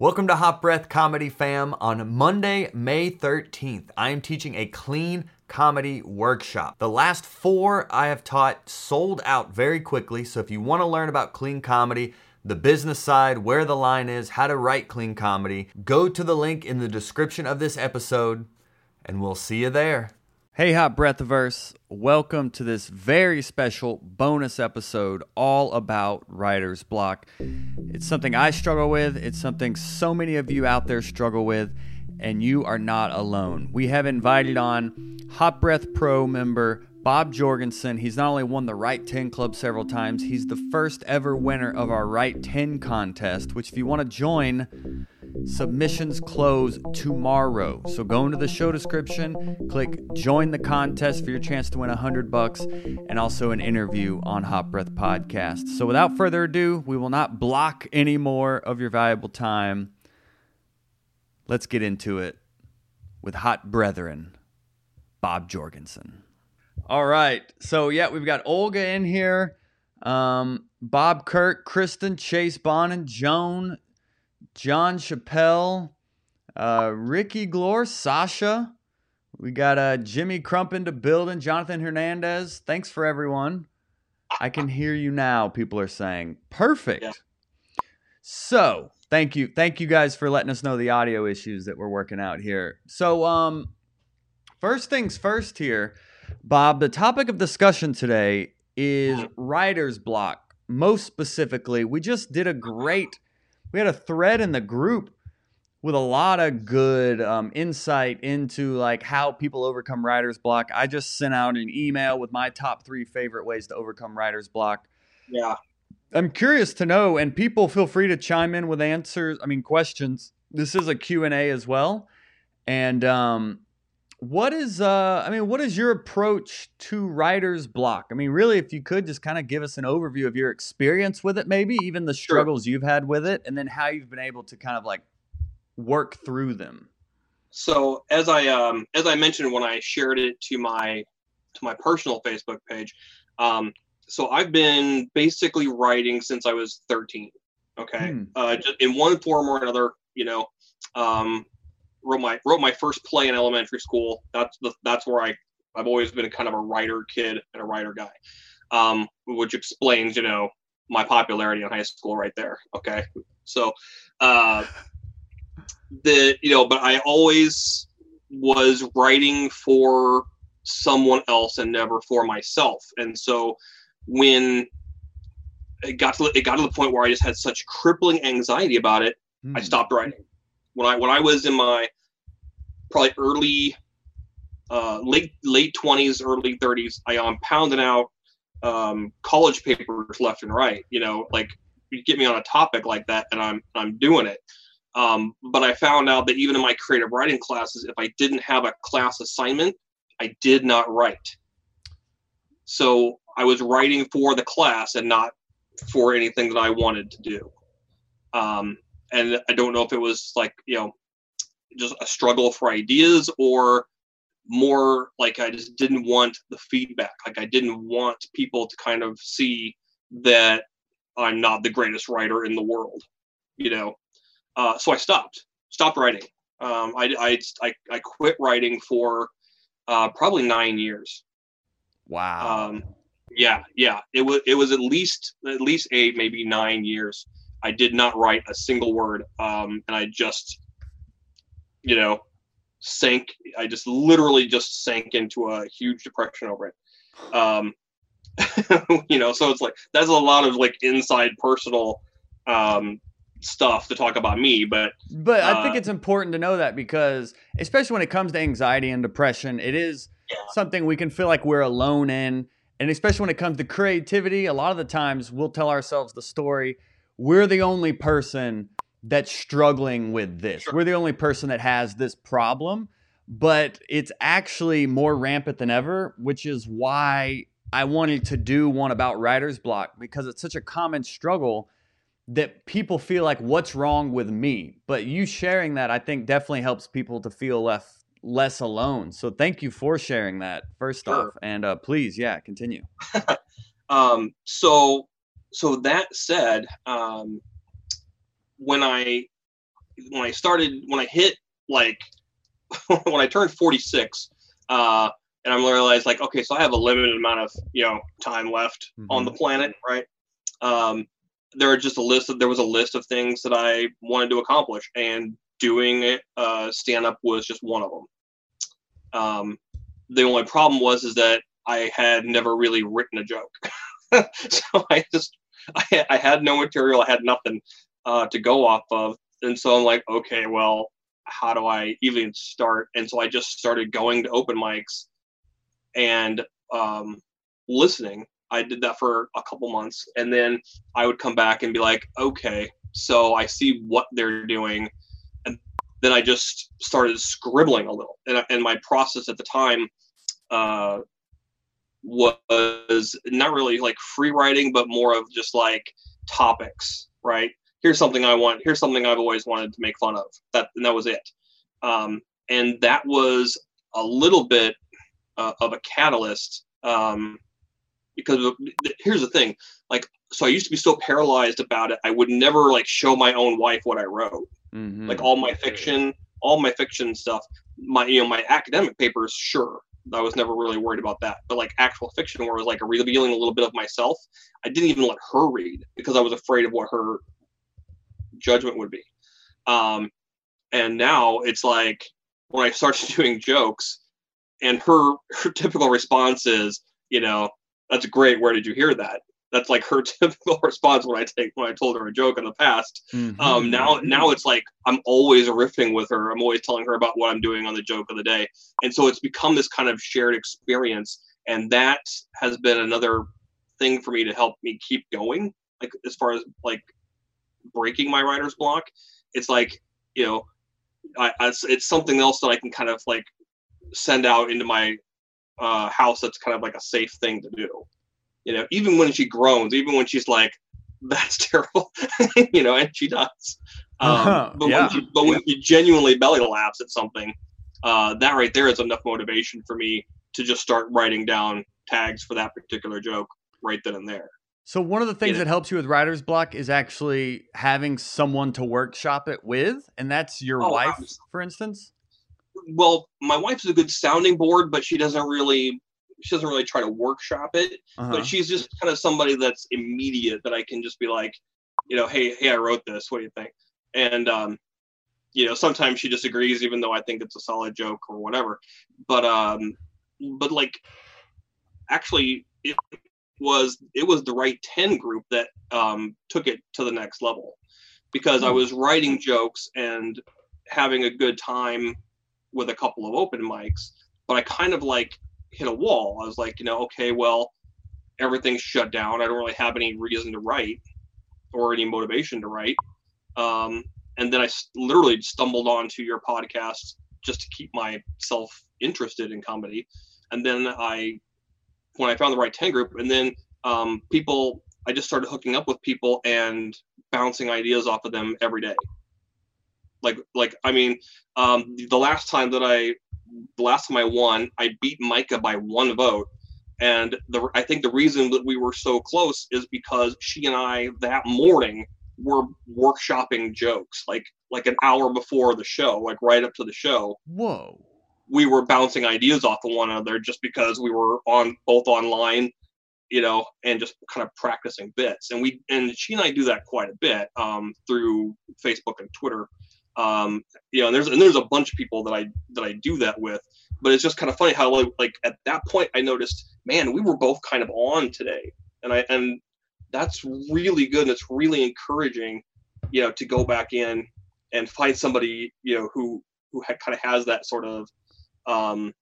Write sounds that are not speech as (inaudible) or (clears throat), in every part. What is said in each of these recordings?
Welcome to Hot Breath Comedy Fam. On Monday, May 13th, I am teaching a clean comedy workshop. The last four I have taught sold out very quickly, so if you want to learn about clean comedy, the business side, where the line is, how to write clean comedy, go to the link in the description of this episode, and we'll see you there. Hey, Hot Breathiverse. Welcome to this very special bonus episode all about writer's block. It's something I struggle with, it's something so many of you out there struggle with, and you are not alone. We have invited on Hot Breath Pro member Bob Jorgensen. He's not only won the Write 10 Club several times, he's the first ever winner of our Write 10 contest, which, if you want to join, Submissions close tomorrow. So go into the show description, click join the contest for your chance to win 100 bucks and also an interview on Hot Breath Podcast. So without further ado, we will not block any more of your valuable time. Let's get into it with Hot Brethren, Bob Jorgensen. All right. So yeah, we've got Olga in here. Um, Bob Kirk, Kristen, Chase Bond, and Joan John Chappelle, uh, Ricky Glore, Sasha. We got uh, Jimmy Crump into building, Jonathan Hernandez. Thanks for everyone. I can hear you now, people are saying. Perfect. Yeah. So thank you. Thank you guys for letting us know the audio issues that we're working out here. So um first things first here, Bob, the topic of discussion today is writer's block. Most specifically, we just did a great we had a thread in the group with a lot of good um, insight into like how people overcome writer's block. I just sent out an email with my top three favorite ways to overcome writer's block. Yeah. I'm curious to know, and people feel free to chime in with answers. I mean, questions. This is a Q&A as well. And um, what is uh i mean what is your approach to writer's block i mean really if you could just kind of give us an overview of your experience with it maybe even the struggles sure. you've had with it and then how you've been able to kind of like work through them so as i um as i mentioned when i shared it to my to my personal facebook page um so i've been basically writing since i was 13 okay hmm. uh in one form or another you know um wrote my wrote my first play in elementary school. That's the that's where I I've always been kind of a writer kid and a writer guy, um, which explains you know my popularity in high school right there. Okay, so uh, the you know, but I always was writing for someone else and never for myself, and so when it got to it got to the point where I just had such crippling anxiety about it, mm. I hmm. stopped writing. When I when I was in my probably early, uh, late late twenties, early thirties. I am pounding out um, college papers left and right. You know, like you get me on a topic like that, and I'm I'm doing it. Um, but I found out that even in my creative writing classes, if I didn't have a class assignment, I did not write. So I was writing for the class and not for anything that I wanted to do. Um, and I don't know if it was like you know just a struggle for ideas or more like I just didn't want the feedback. Like I didn't want people to kind of see that I'm not the greatest writer in the world, you know. Uh, so I stopped, stopped writing. Um, I, I, I, I, quit writing for uh, probably nine years. Wow. Um, yeah, yeah. It was it was at least at least eight, maybe nine years. I did not write a single word, um, and I just you know, sank. I just literally just sank into a huge depression over it. Um, (laughs) you know, so it's like that's a lot of like inside personal um, stuff to talk about me, but but uh, I think uh, it's important to know that because especially when it comes to anxiety and depression, it is yeah. something we can feel like we're alone in. And especially when it comes to creativity, a lot of the times we'll tell ourselves the story, we're the only person that's struggling with this. Sure. We're the only person that has this problem, but it's actually more rampant than ever, which is why I wanted to do one about writer's block because it's such a common struggle that people feel like what's wrong with me. But you sharing that I think definitely helps people to feel less less alone. So thank you for sharing that first sure. off and uh, please yeah, continue. (laughs) um so so that said, um when I when I started when I hit like (laughs) when I turned 46, uh, and I'm realized like okay, so I have a limited amount of you know time left mm-hmm. on the planet, right? Um, there are just a list of there was a list of things that I wanted to accomplish, and doing it uh, stand up was just one of them. Um, the only problem was is that I had never really written a joke, (laughs) so I just I, I, had no material, I had nothing uh, to go off of, and so I'm like, okay, well, how do I even start? And so I just started going to open mics and um, listening. I did that for a couple months, and then I would come back and be like, okay, so I see what they're doing, and then I just started scribbling a little. And, and my process at the time uh, was not really like free writing, but more of just like topics, right? Here's something I want. Here's something I've always wanted to make fun of. That and that was it. Um, and that was a little bit uh, of a catalyst um, because here's the thing like so i used to be so paralyzed about it i would never like show my own wife what i wrote mm-hmm. like all my fiction all my fiction stuff my you know my academic papers sure i was never really worried about that but like actual fiction where it was like revealing a little bit of myself i didn't even let her read because i was afraid of what her judgment would be um and now it's like when i started (laughs) doing jokes and her her typical response is you know that's great. Where did you hear that? That's like her (laughs) typical response when I take when I told her a joke in the past. Mm-hmm. Um, now now it's like I'm always riffing with her. I'm always telling her about what I'm doing on the joke of the day, and so it's become this kind of shared experience, and that has been another thing for me to help me keep going. Like as far as like breaking my writer's block, it's like you know, I, I, it's something else that I can kind of like send out into my uh, house that's kind of like a safe thing to do. You know, even when she groans, even when she's like, (laughs) "That's terrible," (laughs) you know, and she does. Um, uh-huh. But yeah. when she, but when she genuinely belly laughs at something, uh, that right there is enough motivation for me to just start writing down tags for that particular joke right then and there. So one of the things that helps you with writer's block is actually having someone to workshop it with, and that's your oh, wife, for instance well, my wife's a good sounding board, but she doesn't really she doesn't really try to workshop it. Uh-huh. But she's just kind of somebody that's immediate that I can just be like, you know, hey, hey, I wrote this. What do you think? And um, you know, sometimes she disagrees, even though I think it's a solid joke or whatever. But um, but like, actually, it was it was the Write ten group that um took it to the next level because I hmm. was writing jokes and having a good time with a couple of open mics, but I kind of like hit a wall. I was like, you know, okay, well, everything's shut down. I don't really have any reason to write or any motivation to write. Um, and then I literally stumbled onto your podcast just to keep myself interested in comedy. And then I, when I found the Write 10 group, and then um, people, I just started hooking up with people and bouncing ideas off of them every day like like I mean, um, the last time that I, the last time I won, I beat Micah by one vote, and the I think the reason that we were so close is because she and I that morning were workshopping jokes like like an hour before the show, like right up to the show. Whoa. We were bouncing ideas off of one another just because we were on both online you know, and just kind of practicing bits. And we and she and I do that quite a bit um, through Facebook and Twitter. Um, you know, and there's and there's a bunch of people that I that I do that with, but it's just kind of funny how like, like at that point I noticed, man, we were both kind of on today, and I and that's really good and it's really encouraging, you know, to go back in and find somebody you know who who ha- kind of has that sort of um,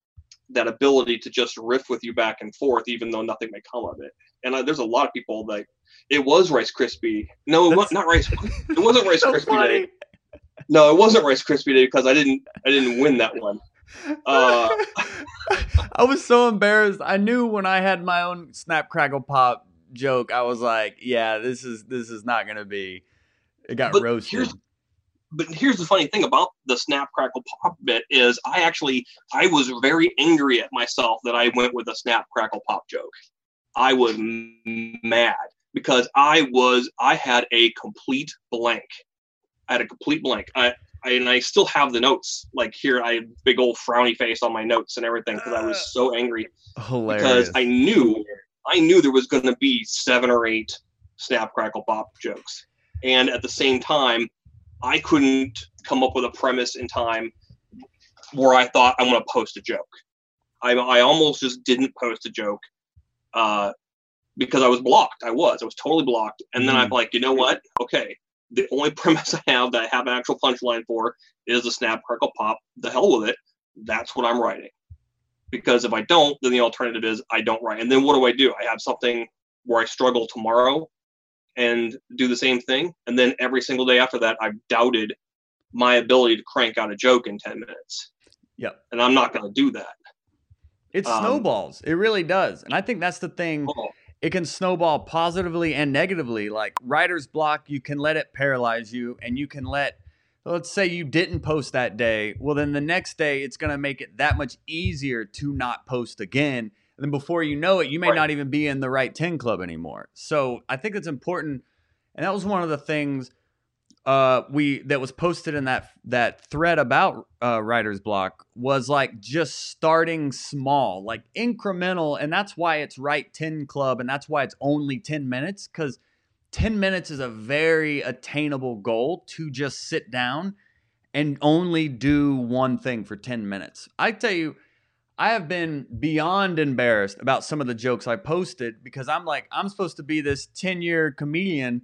that ability to just riff with you back and forth, even though nothing may come of it. And there's a lot of people that it was Rice Krispie. No, it was not Rice. (laughs) It wasn't Rice (laughs) so Krispie Day. No, it wasn't Rice Krispie Day because I didn't I didn't win that one. (laughs) Uh, I was so embarrassed. I knew when I had my own snap crackle pop joke, I was like, "Yeah, this is this is not gonna be." It got roasted. Here's, but here's the funny thing about the snap crackle pop bit is I actually I was very angry at myself that I went with a snap crackle pop joke. I was mad because I was I had a complete blank I had a complete blank. I I, and I still have the notes. Like here, I had big old frowny face on my notes and everything because I was so uh, angry Hilarious. because I knew I knew there was going to be seven or eight snap crackle pop jokes, and at the same time, I couldn't come up with a premise in time where I thought I'm going to post a joke. I, I almost just didn't post a joke uh, because I was blocked. I was. I was totally blocked. And then I'm like, you know what? Okay. The only (laughs) premise I have that I have an actual punchline for is the snap, crackle, pop. The hell with it. That's what I'm writing. Because if I don't, then the alternative is I don't write. And then what do I do? I have something where I struggle tomorrow and do the same thing. And then every single day after that, I've doubted my ability to crank out a joke in 10 minutes. Yep. And I'm not going to do that. It Um, snowballs. It really does. And I think that's the thing. Oh, It can snowball positively and negatively. Like writer's block, you can let it paralyze you and you can let let's say you didn't post that day. Well, then the next day it's going to make it that much easier to not post again. And then before you know it, you may Right. not even be in the Write 10 club anymore. So I think it's important. And that was one of the things uh, we that was posted in that that thread about uh, writer's block was like just starting small, like incremental, and that's why it's Write ten club, and that's why it's only ten minutes because ten minutes is a very attainable goal to just sit down and only do one thing for ten minutes. I tell you. I have been beyond embarrassed about some of the jokes I posted because I'm like, I'm supposed to be this 10 year comedian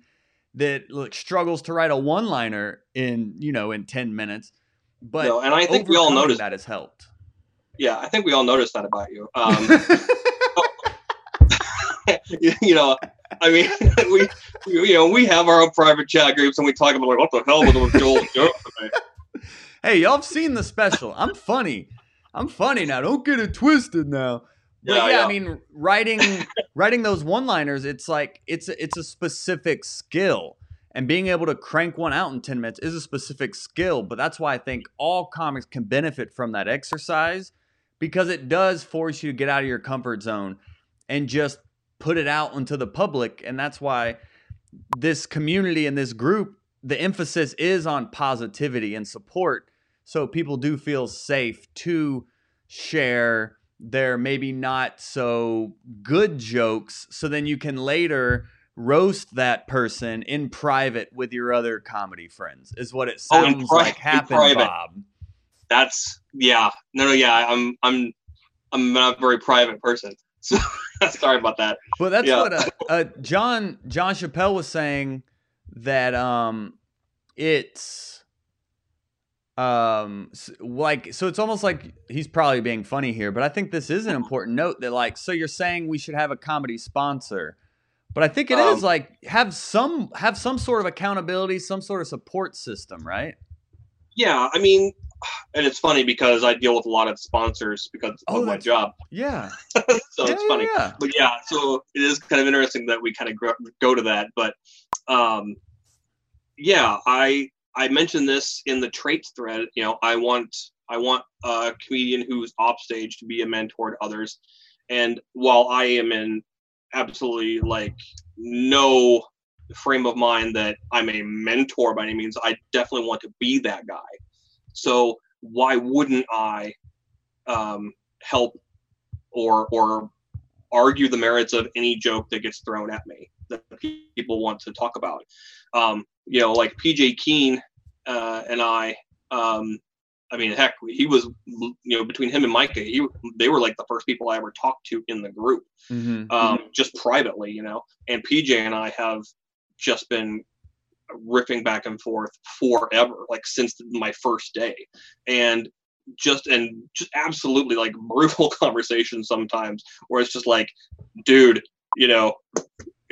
that like, struggles to write a one liner in, you know, in 10 minutes. But no, and I think we all noticed. that has helped. Yeah, I think we all noticed that about you. Um, (laughs) (laughs) you, know, I mean, (laughs) we, you know, we have our own private chat groups and we talk about like, what the hell was Joel today? hey, y'all have seen the special. I'm funny. I'm funny now. Don't get it twisted now. But yeah, Yeah, yeah. I mean, writing (laughs) writing those one-liners, it's like it's it's a specific skill, and being able to crank one out in ten minutes is a specific skill. But that's why I think all comics can benefit from that exercise because it does force you to get out of your comfort zone and just put it out into the public. And that's why this community and this group, the emphasis is on positivity and support. So people do feel safe to share their maybe not so good jokes. So then you can later roast that person in private with your other comedy friends, is what it Oh, sounds pri- like happened. Bob. That's yeah, no, no, yeah. I'm, I'm, I'm not a very private person. (laughs) So sorry about that. But that's Yeah. what uh, uh, John John Chappelle was saying that um it's um like so it's almost like he's probably being funny here, but I think this is an (laughs) important note that like so you're saying we should have a comedy sponsor. But I think it is Um, like have some have some sort of accountability, some sort of support system, right? Yeah, I mean, (sighs) and it's funny because I deal with a lot of sponsors because Oh, of my job. (laughs) Yeah. (laughs) so yeah, it's funny. yeah. but yeah, so it is kind of interesting that we kind of go to that. But um, yeah, I I mentioned this in the traits thread. You know, I want I want a comedian who's offstage to be a mentor to others. And while I am in absolutely like no frame of mind that I'm a mentor by any means, I definitely want to be that guy. So why wouldn't I um, help or or argue the merits of any joke that gets thrown at me that people want to talk about. Um, you know, like PJ Keen uh, and I. Um, I mean, heck, he was you know between him and Micah, he they were like the first people I ever talked to in the group, hmm um, just privately, you know. And PJ and I have just been riffing back and forth forever, like since my first day, and just and just absolutely like (laughs) brutal conversations sometimes where it's just like, dude, you know,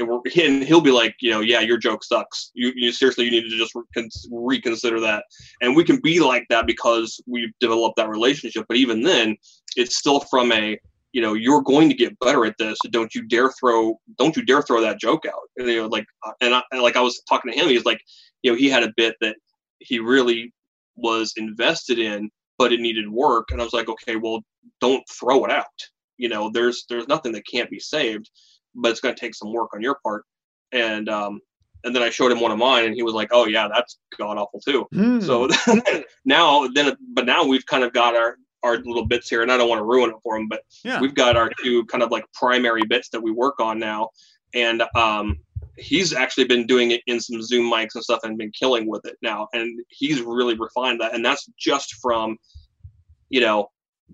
and we're- and he'll be like, you know, yeah, your joke sucks. You, you seriously, you need to just recon- reconsider that. And we can be like that because we've developed that relationship. But even then, it's still from a, you know, you're going to get better at this. Don't you dare throw, don't you dare throw that joke out. And, you know, like, and, I, like I was talking to him, he's like, you know, he had a bit that he really was invested in, but it needed work. And I was like, okay, well, don't throw it out. You know, there's there's nothing that can't be saved, but it's going to take some work on your part. And um, and then I showed him one of mine, and he was like, "Oh yeah, that's god awful too." Hmm. So (laughs) now, then, but now we've kind of got our our little bits here, and I don't want to ruin it for him, but yeah. we've got our two kind of like primary bits that we work on now, and um, he's actually been doing it in some Zoom mics and stuff, and been killing with it now, and he's really refined that, and that's just from, you know,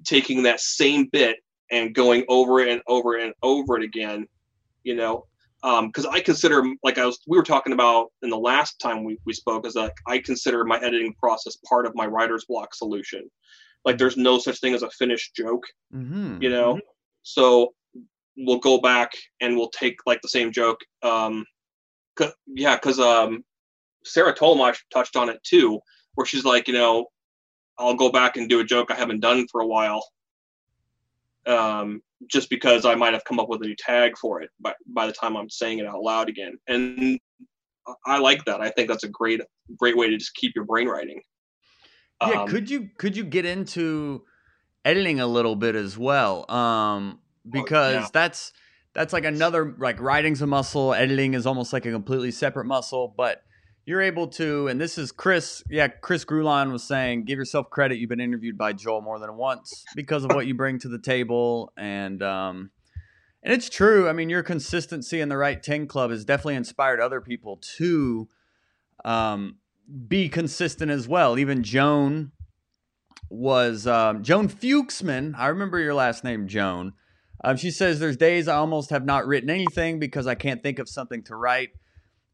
taking that same bit and going over it and over and over it again, you know, because I consider like I was we were talking about in the last time we, we spoke is like I consider my editing process part of my writer's block solution. Like there's no such thing as a finished joke, Mhm. you know. So we'll go back and we'll take like the same joke. Um, 'cause- yeah, because um, Sarah Tolmash touched on it too, where she's like, you know, I'll go back and do a joke I haven't done for a while, um, just because I might have come up with a new tag for it by by the time I'm saying it out loud again. And I like that. I think that's a great great way to just keep your brain writing. Yeah, Um, could you could you get into editing a little bit as well? Um, because yeah. that's that's like another like writing's a muscle, editing is almost like a completely separate muscle, but you're able to, and this is Chris. Yeah, Chris Grulon was saying, give yourself credit. You've been interviewed by Joel more than once because of what you bring to the table, and um, and it's true. I mean, your consistency in the Write ten club has definitely inspired other people to um, be consistent as well. Even Joan was um, Joan Fuchsman. I remember your last name, Joan. Um, she says there's days I almost have not written anything because I can't think of something to write.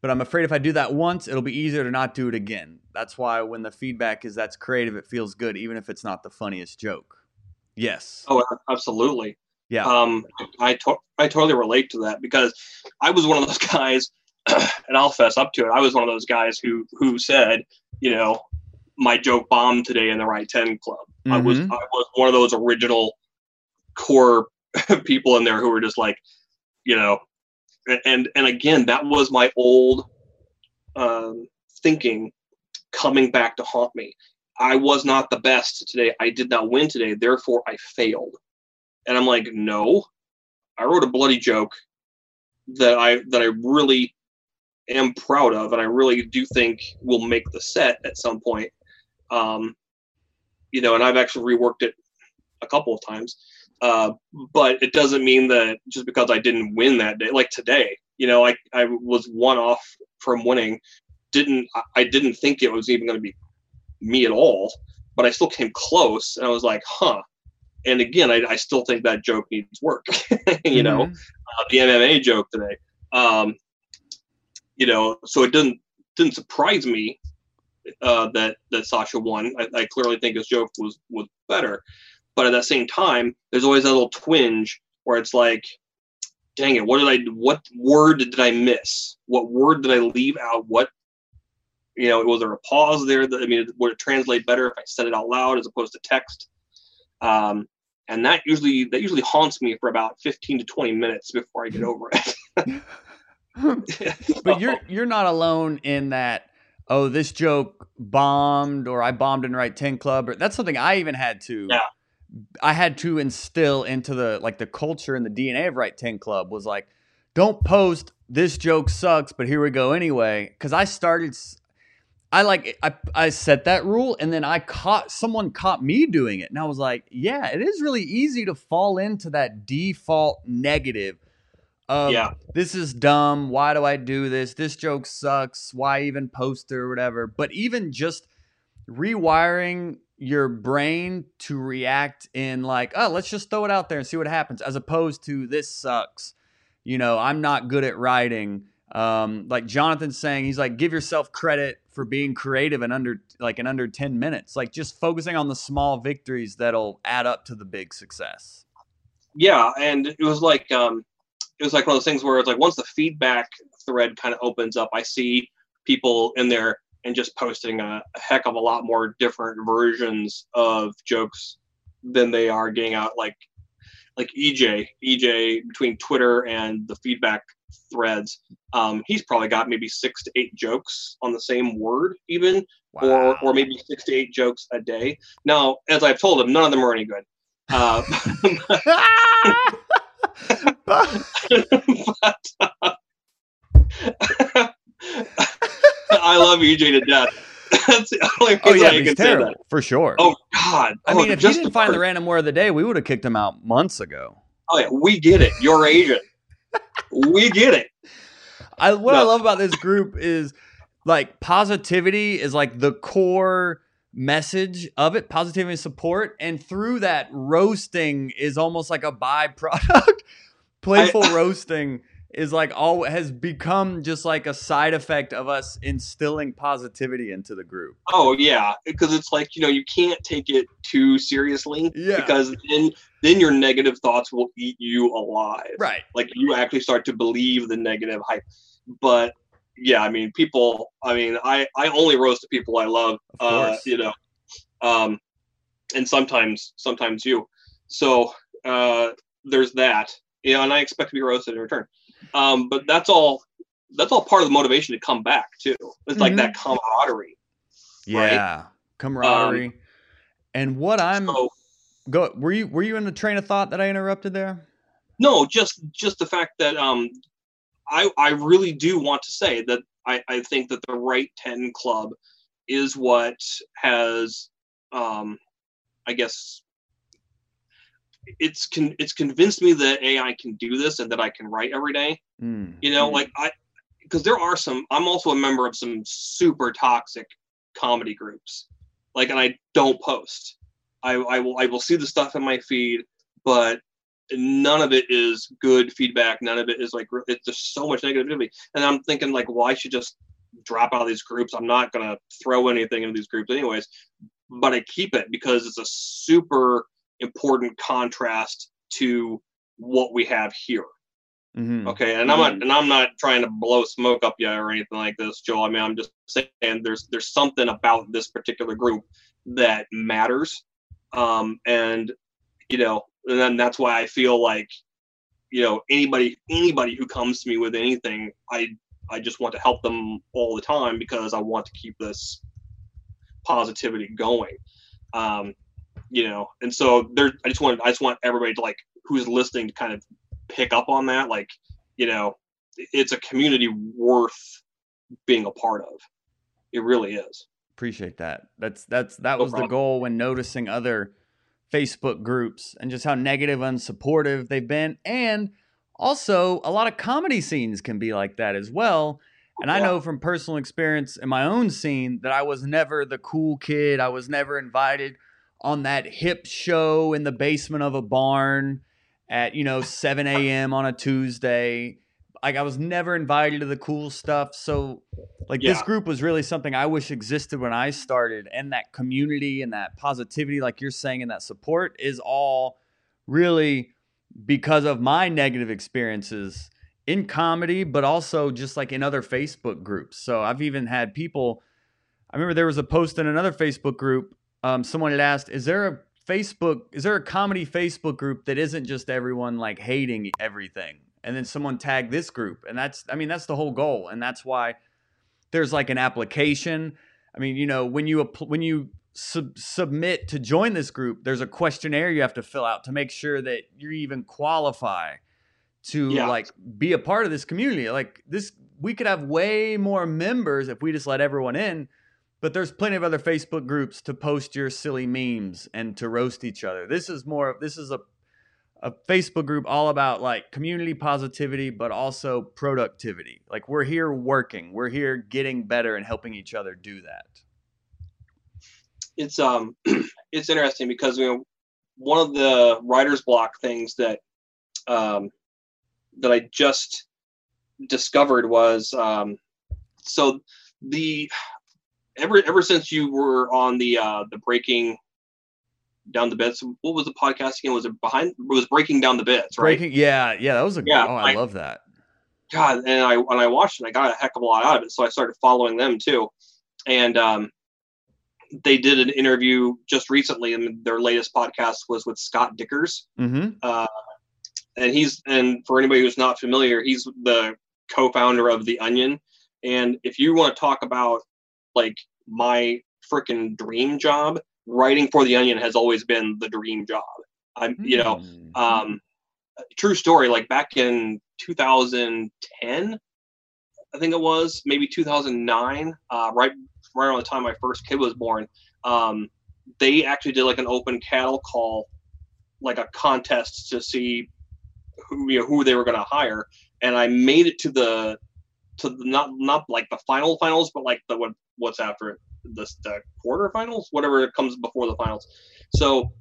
But I'm afraid if I do that once, it'll be easier to not do it again. That's why when the feedback is that's creative, it feels good, even if it's not the funniest joke. Yes. Oh, absolutely. Yeah. Um, I to- I totally relate to that because I was one of those (laughs) guys, (clears throat) and I'll fess up to it. I was one of those guys who who said, you know, my joke bombed today in the Write ten club. I was Mhm. I was one of those original core (laughs) people in there who were just like, you know, and and again that was my old um, thinking coming back to haunt me. I was not the best today. I did not win today. Therefore, I failed. And I'm like, no, I wrote a bloody joke that I that I really am proud of, and I really do think will make the set at some point. Um, you know, and I've actually reworked it a couple of times. Uh, but it doesn't mean that just because I didn't win that day, like today, you know, I I was one off from winning. Didn't I- didn't think it was even going to be me at all, but I still came close, and I was like, huh. And again, I, I still think that joke needs work. (laughs) you know, Mhm. uh, the MMA joke today. Um, you know, so it didn't didn't surprise me uh, that that Sasha won. I, I clearly think his joke was was better, but at that same time, there's always that little twinge where it's like, dang it, what did I what word did I miss? What word did I leave out? What you know, was there a pause there? That, I mean, would it translate better if I said it out loud as opposed to text? Um, and that usually that usually haunts me for about 15 to 20 minutes before I get over it. (laughs) but you're you're not alone in that oh this joke bombed or i bombed in Write 10 club or that's something i even had to Yeah. I had to instill into the like the culture and the dna of Write 10 club was like don't post this joke sucks but here we go anyway because i started I like I, I set that rule and then i caught someone caught me doing it and i was like yeah it is really easy to fall into that default negative of yeah, this is dumb. Why do I do this? This joke sucks. Why even post it or whatever? But even just rewiring your brain to react in like, oh, let's just throw it out there and see what happens, as opposed to this sucks. You know, I'm not good at writing. Um, like Jonathan's saying, he's like, give yourself credit for being creative in under like in under 10 minutes. Like just focusing on the small victories that'll add up to the big success. yeah, and it was like um, it was like one of those things where it's like once the feedback thread kind of opens up, I see people in there and just posting a, a heck of a lot more different versions of jokes than they are getting out like like EJ EJ between Twitter and the feedback threads. Um, he's probably got maybe six to eight jokes on the same word even or or maybe six to eight jokes a day. Now, as I've told him, none of them are any good. Uh, (laughs) (laughs) (laughs) but, uh, I love EJ to death. (laughs) That's the only Oh yeah, I he's can say terrible that. for sure. Oh God! I Oh, mean, if you just didn't find the random word of the day, we would have kicked him out months ago. Oh yeah, we get it. You're Asian. we get it. I what I love about this group is like positivity is like the core message of it, positivity and support, and through that roasting is almost like a byproduct. (laughs) Playful roasting is like all has become just like a side effect of us instilling positivity into the group. Oh yeah, because it's like you know you can't take it too seriously Yeah. because then then your negative thoughts will eat you alive. Right. Like you actually start to believe the negative hype. But yeah, I mean, people. I mean, I I only roast the people I love. Of Uh, you know, um, and sometimes sometimes you. So uh, there's that. Yeah, and I expect to be roasted in return. Um, but that's all. That's all part of the motivation to come back too. It's like Mhm. that camaraderie. Right. Yeah. Camaraderie. and what I'm So go were you were you in the train of thought that I interrupted there? no, just just the fact that um, I I really do want to say that I I think that the Write ten club is what has um, I guess it's con- it's convinced me that AI can do this and that I can write every day. Mm. You know, Mhm. like I because there are some. I'm also a member of some super toxic comedy groups. Like, and I don't post. I I will I will see the stuff in my feed, but none of it is good feedback. None of it is like it's just so much negativity. And I'm thinking like, why well, I should just drop out of these groups. I'm not gonna throw anything into these groups anyways. But I keep it because it's a super important contrast to what we have here. Mhm. Okay, and I'm not and I'm not trying to blow smoke up you or anything like this, Joel. I mean, I'm just saying there's there's something about this particular group that matters, um, and you know, and then that's why I feel like, you know, anybody anybody who comes to me with anything, I I just want to help them all the time because I want to keep this positivity going, um, you know, and so there. I just want I just want everybody to like who's listening to kind of pick up on that like you know it's a community worth being a part of it really is Appreciate that. That's that's that No was the goal when noticing other Facebook groups and just how negative, unsupportive they've been, and also a lot of comedy scenes can be like that as well. And I know from personal experience in my own scene that I was never the cool kid. I was never invited on that hip show in the basement of a barn at you know 7 a.m. on a Tuesday. Like I was never invited to the cool stuff. So like this group was really something I wish existed when I started, and that community and that positivity, like you're saying, and that support is all really because of my negative experiences in comedy, but also just like in other Facebook groups. So I've even had people. I remember there was a post in another Facebook group. Um, someone had asked, "Is there a Facebook? Is there a comedy Facebook group that isn't just everyone like hating everything?" And then someone tagged this group, and that's, I mean, that's the whole goal, and that's why there's like an application. I mean, you know, when you when you sub- submit to join this group, there's a questionnaire you have to fill out to make sure that you even qualify to Yeah. like be a part of this community. Like this, we could have way more members if we just let everyone in. But there's plenty of other Facebook groups to post your silly memes and to roast each other. This is more. of This is a a Facebook group all about like community positivity, but also productivity. Like we're here working, we're here getting better and helping each other do that. it's um (clears throat) it's interesting because you know one of the writer's block things that um that i just discovered was um so the ever ever since you were on the uh the breaking down the bits what was the podcast again was it behind it was breaking down the bits right Breaking, yeah, yeah, that was a Yeah, oh, I, I- love that. God, and I when I watched it, I got a heck of a lot out of it. So I started following them too, and um, they did an interview just recently, and their latest podcast was with Scott Dikkers, Mm-hmm. uh, and he's and for anybody who's not familiar, he's the co-founder of The Onion. And if you want to talk about like my freaking dream job, writing for The Onion has always been the dream job. I'm, you know, Mm. um, true story. Like back in 2010, I think it was maybe 2009, uh, right right around the time my first kid was born. Um, they actually did like an open cattle call, like a contest to see who you know who they were going to hire, and I made it to the to the, not not like the final finals, but like the what what's after it, the the quarterfinals, whatever comes before the finals. So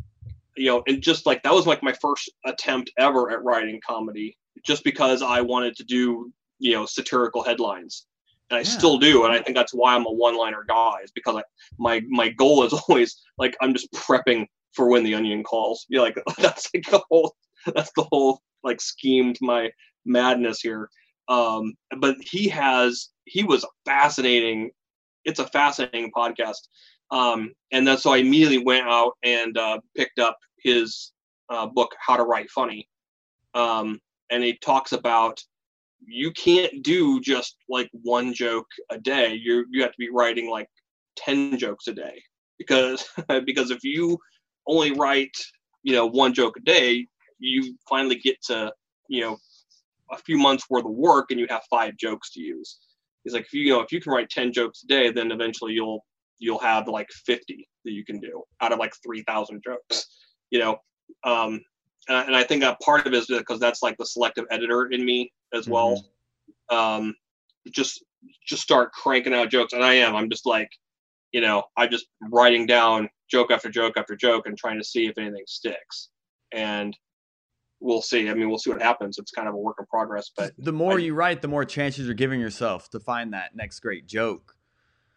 you know, and just like that was like my first attempt ever at writing comedy, just because I wanted to do you know satirical headlines, and I Yeah. still do, and I think that's why I'm a one-liner guy, is because I, my my goal is (laughs) always like I'm just prepping for when the onion calls. You know, like (laughs) that's like the whole that's the whole like scheme to my madness here. Um, but he has he was fascinating. It's a fascinating podcast. Um, and then so I immediately went out and uh, picked up his uh, book, How to Write Funny. Um, and he talks about you can't do just like one joke a day. You you have to be writing like ten jokes a day because (laughs) because if you only write you know one joke a day, you finally get to you know a few months worth of work and you have five jokes to use. He's like, if you, you know, if you can write ten jokes a day, then eventually you'll you'll have like fifty that you can do out of like three thousand jokes. You know, um, and, I- and I think that part of it is because that's like the selective editor in me as well. Um, just just start cranking out jokes, and I am. I'm just like, you know, I'm just writing down joke after joke after joke and trying to see if anything sticks. And we'll see. I mean, we'll see what happens. It's kind of a work in progress, but the more I- you write, the more chances you're giving yourself to find that next great joke.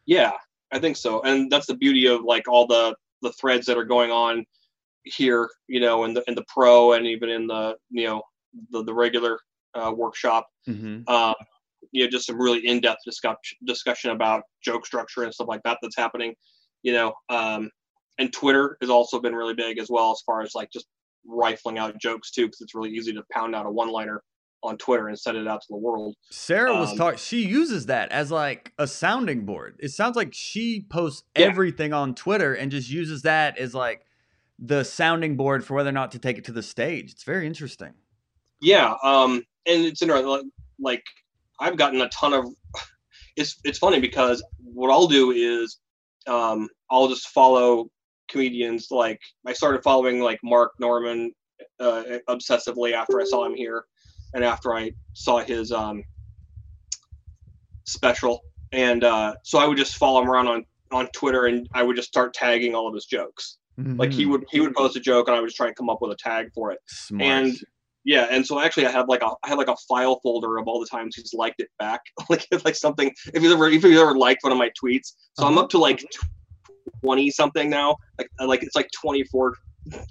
yeah, I think so. And that's the beauty of like all the the threads that are going on here, you know, in the in the pro and even in the you know the the regular uh, workshop. Mm-hmm. um, you know, just some really in-depth discussion discussion about joke structure and stuff like that that's happening. You know, um, and Twitter has also been really big as well as far as like just rifling out jokes too, because it's really easy to pound out a one-liner on Twitter and send it out to the world. Sarah was Um, talking. She uses that as like a sounding board. It sounds like she posts Yeah. everything on Twitter and just uses that as like the sounding board for whether or not to take it to the stage. It's very interesting. Yeah, um, and it's interesting. Like, like I've gotten a ton of. (laughs) It's it's funny because what I'll do is um, I'll just follow comedians. Like I started following like Mark Normand uh, obsessively after I saw him here, and after I saw his um, special, and uh, so I would just follow him around on on Twitter, and I would just start tagging all of his jokes. Like he Mhm. would he would post a joke, and I would just try and come up with a tag for it. smart. and yeah, and so actually, I have like a I have like a file folder of all the times he's liked it back. (laughs) like if like something if he's ever if he's ever liked one of my tweets. So I'm Uh-huh. up to like twenty something now. Like uh, like it's like twenty four.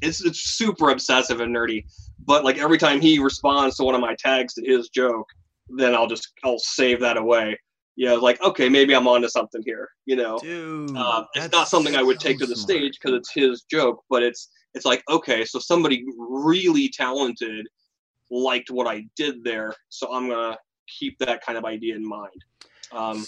It's it's super obsessive and nerdy. But like every time he responds to one of my tags to his joke, then I'll just I'll save that away. Yeah, like okay, maybe I'm onto something here. You know, dude, um, it's not something I would so take to the smart. stage because it's his joke, but it's it's like okay, so somebody really talented liked what I did there, so I'm gonna keep that kind of idea in mind. Um,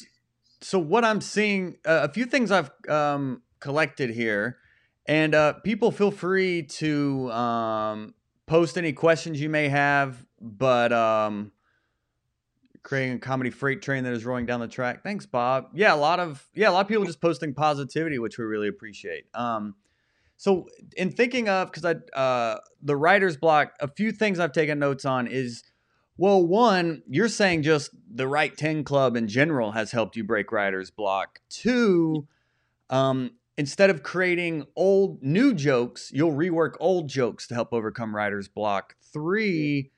so what I'm seeing, uh, a few things I've um, collected here, and uh, people feel free to um, post any questions you may have. But um, creating a comedy freight train that is rolling down the track. Thanks, Bob. Yeah, a lot of yeah, a lot of people just posting positivity, which we really appreciate. Um, so in thinking of because I uh, the writer's block, a few things I've taken notes on is. Well, one, you're saying just the Write 10 Club in general has helped you break writer's block. Two, um, instead of creating old new jokes, you'll rework old jokes to help overcome writer's block. Three,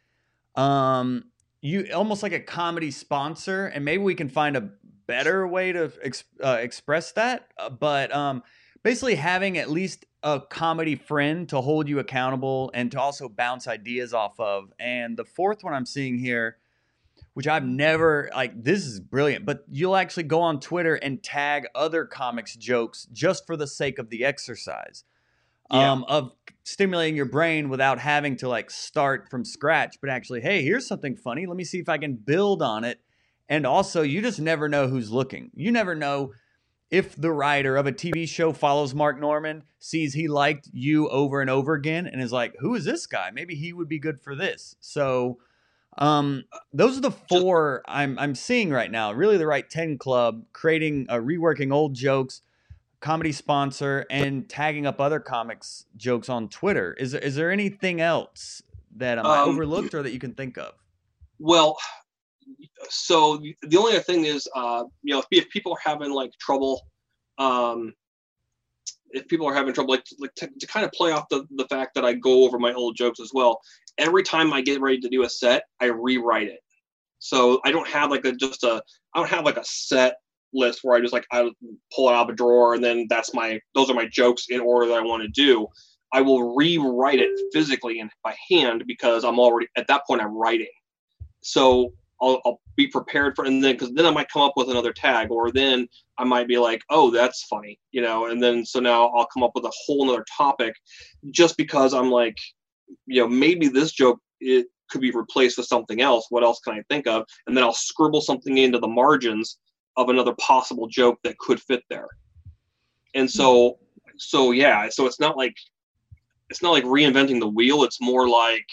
um, you almost like a comedy sponsor, and maybe we can find a better way to ex- uh, express that. Uh, but um, basically, having at least a comedy friend to hold you accountable and to also bounce ideas off of. And the fourth one I'm seeing here, which I've never like, this is brilliant, but you'll actually go on Twitter and tag other comics jokes just for the sake of the exercise Yeah. um, of stimulating your brain without having to like start from scratch, but actually, hey, here's something funny. Let me see if I can build on it. And also, you just never know who's looking. You never know if the writer of a TV show follows Mark Normand, sees he liked you over and over again, and is like, who is this guy? Maybe he would be good for this. So, Um, those are the four I'm I'm seeing right now. Really, the Write ten club, creating, uh, reworking old jokes, comedy sponsor, and tagging up other comics jokes on Twitter. Is there, is there anything else that um, I Um, overlooked or that you can think of? Well, so the only other thing is, uh, you know, if, if people are having like trouble, um, if people are having trouble, like, like to, to kind of play off the, the fact that I go over my old jokes as well. Every time I get ready to do a set, I rewrite it. So I don't have like a just a I don't have like a set list where I just like I pull it out of a drawer and then that's my those are my jokes in order that I want to do. I will rewrite it physically and by hand because I'm already at that point I'm writing. So I'll, I'll be prepared for and then because then I might come up with another tag or then I might be like, oh, that's funny, you know, and then so now I'll come up with a whole nother topic just because I'm like, you know, maybe this joke it could be replaced with something else. What else can I think of? And then I'll scribble something into the margins of another possible joke that could fit there. And so, so yeah, so it's not like it's not like reinventing the wheel. It's more like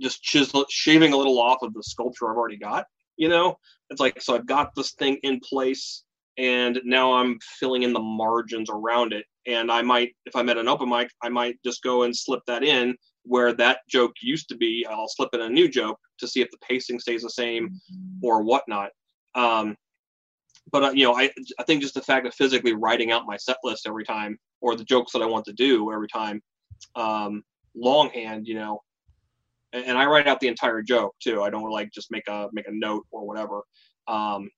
just chisel, shaving a little off of the sculpture I've already got. You know, it's like so I've got this thing in place, and now I'm filling in the margins around it. And I might, if I'm at an open mic, I might just go and slip that in where that joke used to be. I'll slip in a new joke to see if the pacing stays the same or whatnot. Um, but uh, you know, I I think just the fact of physically writing out my set list every time, or the jokes that I want to do every time, um, longhand, you know, and, and I write out the entire joke too. I don't like just make a make a note or whatever. Um,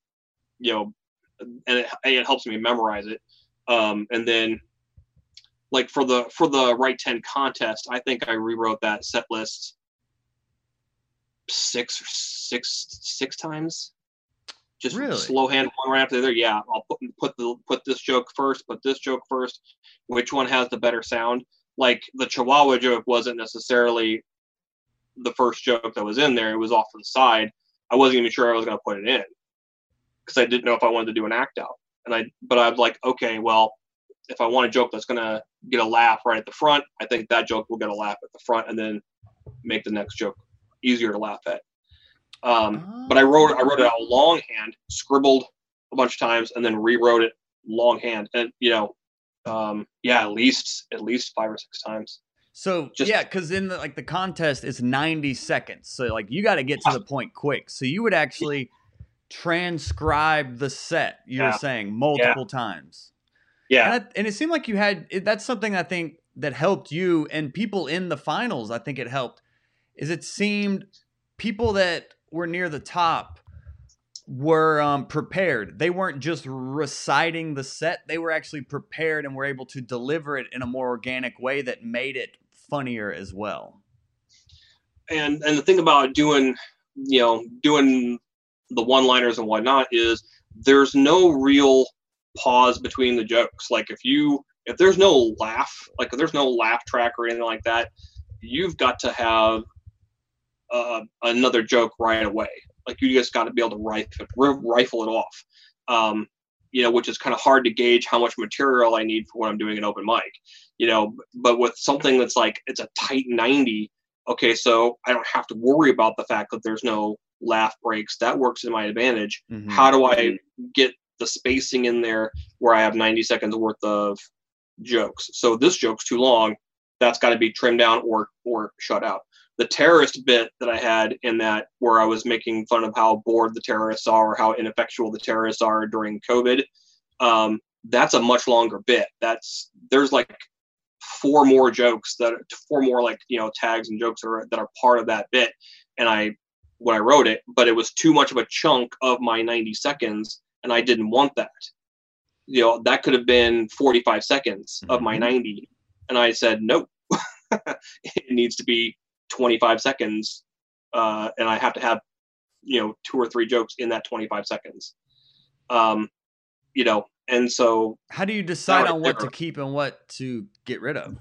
you know, and it, it helps me memorize it. Um, and then like for the for the Write 10 contest i think i rewrote that set list six or six six times just Really? slow hand one right after the other yeah i'll put put the put this joke first put this joke first which one has the better sound like the chihuahua joke wasn't necessarily the first joke that was in there it was off to the side i wasn't even sure i was going to put it in because i didn't know if i wanted to do an act out and i but i was like okay well if I want a joke that's gonna get a laugh right at the front, I think that joke will get a laugh at the front, and then make the next joke easier to laugh at. Um, But I wrote I wrote it out longhand, scribbled a bunch of times, and then rewrote it longhand, and you know, um, yeah, at least at least five or six times. So Just- yeah, because in the, like the contest is ninety seconds, so like you got to get to the point quick. So you would actually transcribe the set you're Yeah. saying multiple times. Yeah, And, I- and it seemed like you had it, that's something I think that helped you and people in the finals. I think it helped. Is it seemed people that were near the top were um, prepared. They weren't just reciting the set; they were actually prepared and were able to deliver it in a more organic way that made it funnier as well. and and the thing about doing you know doing the one liners and whatnot is there's no real pause between the jokes. Like if you if there's no laugh like if there's no laugh track or anything like that you've got to have uh, another joke right away. Like you just got to be able to rifle, rifle it off. Um, you know which is kind of hard to gauge how much material i need for what i'm doing in open mic you know but with something that's like it's a tight 90 okay, so I don't have to worry about the fact that there's no laugh breaks. That works in my advantage. Mhm. How do I get the spacing in there where I have 90 seconds worth of jokes? So this joke's too long. That's got to be trimmed down or or shut out. The terrorist bit that I had in that where I was making fun of how bored the terrorists are or how ineffectual the terrorists are during COVID. Um, that's a much longer bit. That's there's like four more jokes that four more like you know tags and jokes that are that are part of that bit and i when i wrote it but it was too much of a chunk of my 90 seconds and i didn't want that you know that could have been 45 seconds of my Mhm. 90 and i said nope (laughs) it needs to be 25 seconds uh, and i have to have you know two or three jokes in that 25 seconds um you know and so How do you decide on what there. to keep and what to get rid of?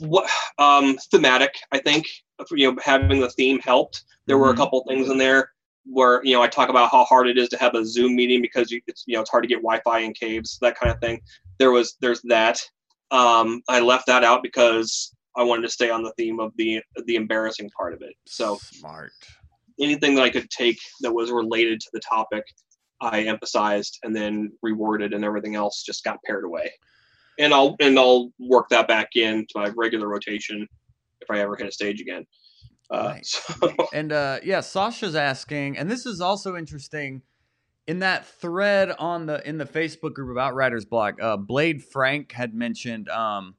what um thematic i think you know having the theme helped there were a Mhm. couple things in there where you know i talk about how hard it is to have a zoom meeting because you it's you know it's hard to get wi-fi in caves that kind of thing there was there's that um i left that out because i wanted to stay on the theme of the the embarrassing part of it so smart. anything that I could take that was related to the topic, I emphasized and then rewarded, and everything else just got paired away. And I'll and I'll work that back into my regular rotation if I ever hit a stage again. Uh, (laughs) so, And uh, yeah, Sasha's asking, and this is also interesting. In that thread on the in the Facebook group about Writer's Block, uh, Blade Frank had mentioned um,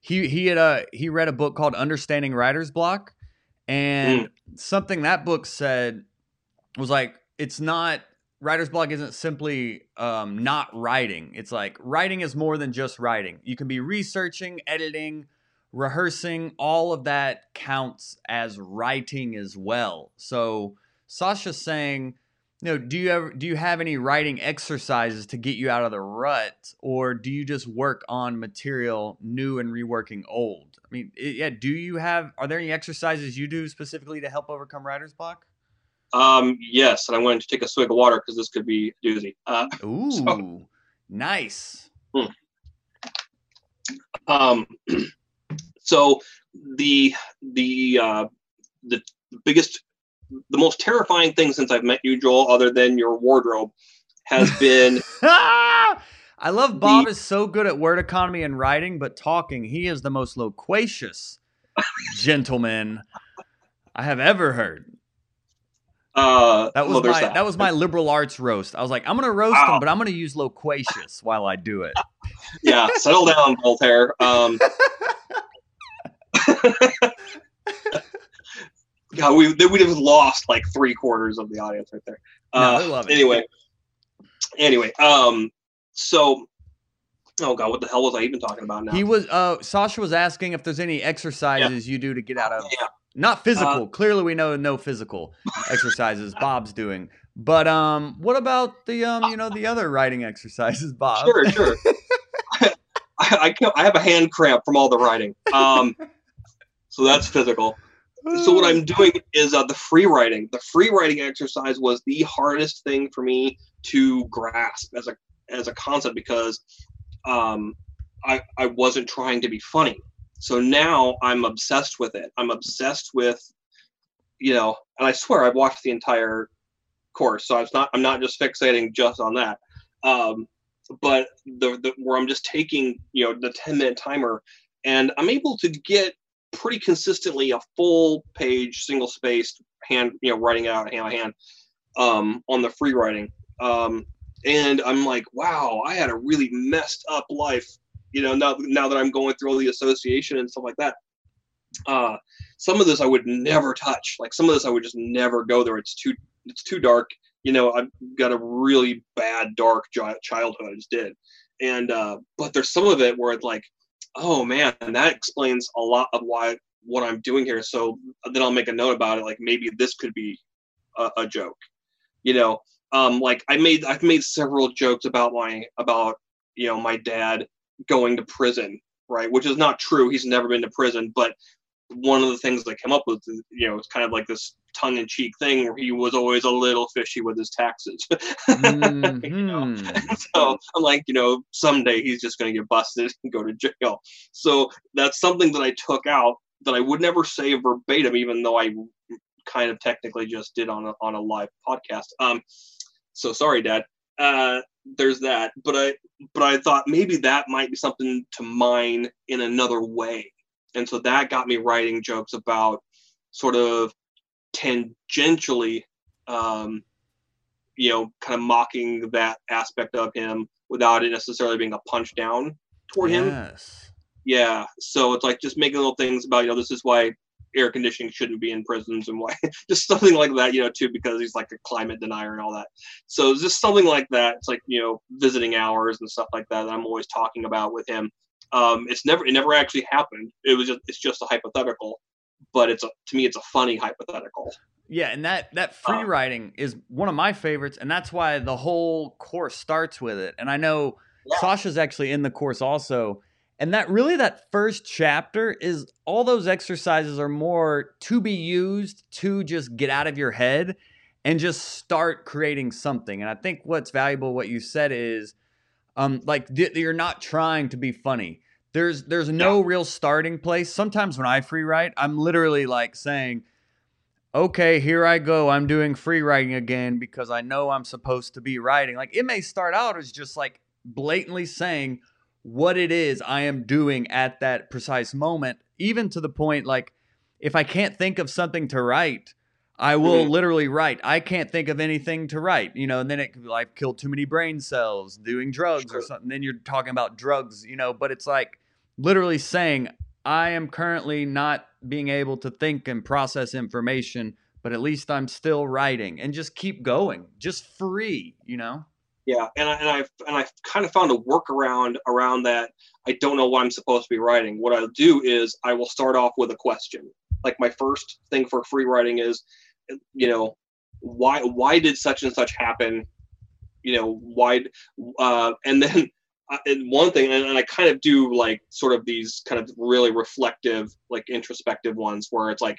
he he had uh, he read a book called Understanding Writer's Block, and something that book said was like it's not writer's block isn't simply um, not writing. It's like writing is more than just writing. You can be researching editing rehearsing. All of that counts as writing as well. So sasha's saying you know do you ever do you have any writing exercises to get you out of the rut or do you just work on material new and reworking old? I mean yeah do you have are there any exercises you do specifically to help overcome writer's block um, yes, and I wanted to take a swig of water because this could be a doozy. Uh, (laughs) Ooh, So- nice. Um, (clears throat) so the the uh, the biggest, the most terrifying thing since I've met you, Joel, other than your wardrobe, has (laughs) been I love Bob The- is so good at word economy and writing, but talking, he is the most loquacious (laughs) gentleman I have ever heard. Uh, That was well, my that. was my liberal arts roast. I was like, I'm gonna roast Wow. him, but I'm gonna use loquacious while I do it. (laughs) yeah. Settle down, Voltaire. Um, (laughs) God, we we'd have lost like three quarters of the audience right there. No, Uh, it. Anyway, anyway, um, so oh god, what the hell was I even talking about now? He was uh Sasha was asking if there's any exercises you do to get out of yeah. Not physical. Uh, Clearly we know no physical (laughs) exercises Bob's doing. But um what about the um you know the other writing exercises, Bob? Sure, sure. (laughs) I, I, can't, I have a hand cramp from all the writing. Um, so that's physical. So what I'm doing is uh, the free writing. The free writing exercise was the hardest thing for me to grasp as a as a concept because um, I I wasn't trying to be funny. So now I'm obsessed with it. I'm obsessed with, you know, and I swear I've watched the entire course, so it's not I'm not just fixating just on that. Um, but the, the where I'm just taking you know the 10 minute timer, and I'm able to get pretty consistently a full page, single spaced hand, you know, writing out hand by hand um, on the free writing. Um, and I'm like, wow, I had a really messed up life, you know, now, now that I'm going through all the association and stuff like that. Uh, some of this I would never touch. Like some of this I would just never go there. It's too, it's too dark. You know, I've got a really bad, dark childhood. I just did. And, uh, but there's some of it where it's like, oh man, and that explains a lot of why what I'm doing here. So then I'll make a note about it. Like maybe this could be a, a joke, you know. Um, like I made I've made several jokes about my about you know my dad going to prison, right? Which is not true. He's never been to prison, but one of the things I came up with, you know, it's kind of like this tongue-in-cheek thing where he was always a little fishy with his taxes. (laughs) You know? Mhm. (laughs) so I'm like, you know, someday he's just going to get busted and go to jail. So that's something that I took out that I would never say verbatim, even though I kind of technically just did on a, on a live podcast. Um, so sorry, Dad. Uh, there's that, but I but I thought maybe that might be something to mine in another way, and so that got me writing jokes about sort of tangentially um, you know, kind of mocking that aspect of him without it necessarily being a punch down toward him. Yes. Yeah. So it's like just making little things about, you know, this is why air conditioning shouldn't be in prisons and why (laughs) just something like that, you know, too, because he's like a climate denier and all that. So it's just something like that. It's like, you know, visiting hours and stuff like that that I'm always talking about with him. Um, it's never it never actually happened. It was just it's just a hypothetical, but it's a to me it's a funny hypothetical. Yeah, and that that free Uh, writing is one of my favorites, and that's why the whole course starts with it. And I know Yeah. Sasha's actually in the course also. And that really that first chapter is all those exercises are more to be used to just get out of your head and just start creating something. And I think what's valuable what you said is um like th- you're not trying to be funny. There's there's no real starting place. Sometimes when I free write, I'm literally like saying okay, here I go. I'm doing free writing again because I know I'm supposed to be writing. Like it may start out as just like blatantly saying what it is I am doing at that precise moment, even to the point like if I can't think of something to write, I will Mhm. literally write. I can't think of anything to write, you know, and then it could be like killed too many brain cells doing drugs or something. Then you're talking about drugs, you know, but it's like literally saying, I am currently not being able to think and process information, but at least I'm still writing and just keep going, just free, you know? Yeah, and I and I and I kind of found a workaround around that. I don't know what I'm supposed to be writing. What I'll do is I will start off with a question. Like my first thing for free writing is, you know, why why did such and such happen? You know, why? Uh, and then uh, and one thing, and, and I kind of do like sort of these kind of really reflective, like introspective ones, where it's like,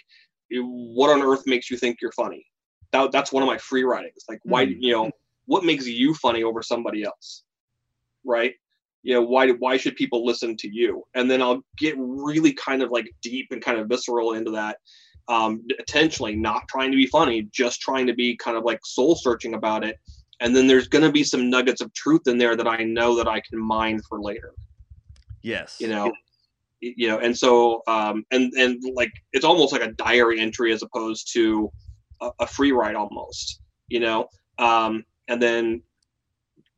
what on earth makes you think you're funny? That, that's one of my free writings. Like, why Hmm. you know what makes you funny over somebody else right? You know why why should people listen to you? And then i'll get really kind of like deep and kind of visceral into that um intentionally not trying to be funny just trying to be kind of like soul searching about it. And then there's going to be some nuggets of truth in there that i know that i can mine for later. Yes. you know you know and so um and and like it's almost like a diary entry as opposed to a, a free write almost you know? Um and then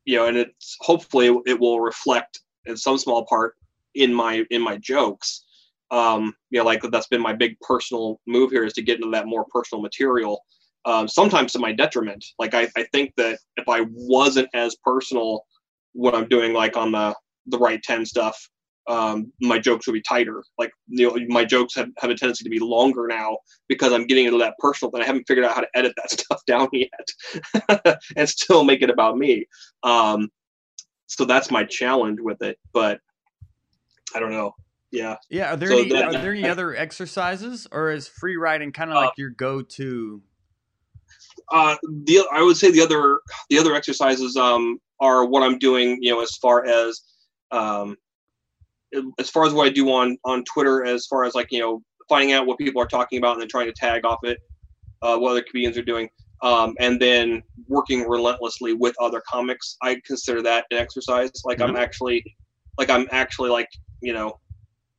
you know and it's hopefully it will reflect in some small part in my in my jokes. Um you know like that's been my big personal move here is to get into that more personal material um sometimes to my detriment. Like i, I think that if i wasn't as personal when i'm doing like on the the Write 10 stuff um, my jokes will be tighter. Like you know, my jokes have, have a tendency to be longer now because I'm getting into that personal, but I haven't figured out how to edit that (laughs) stuff down yet (laughs) and still make it about me. Um, so that's my challenge with it. But I don't know. Yeah. Yeah. Are there So any that- are there any other exercises or is free writing kind of Uh, like your go to? Uh, the I would say the other the other exercises um, are what I'm doing. You know, as far as um, as far as what I do on on Twitter, as far as like you know finding out what people are talking about and then trying to tag off it, uh, what other comedians are doing, um, and then working relentlessly with other comics. I consider that an exercise. Like I'm actually, like I'm actually like you know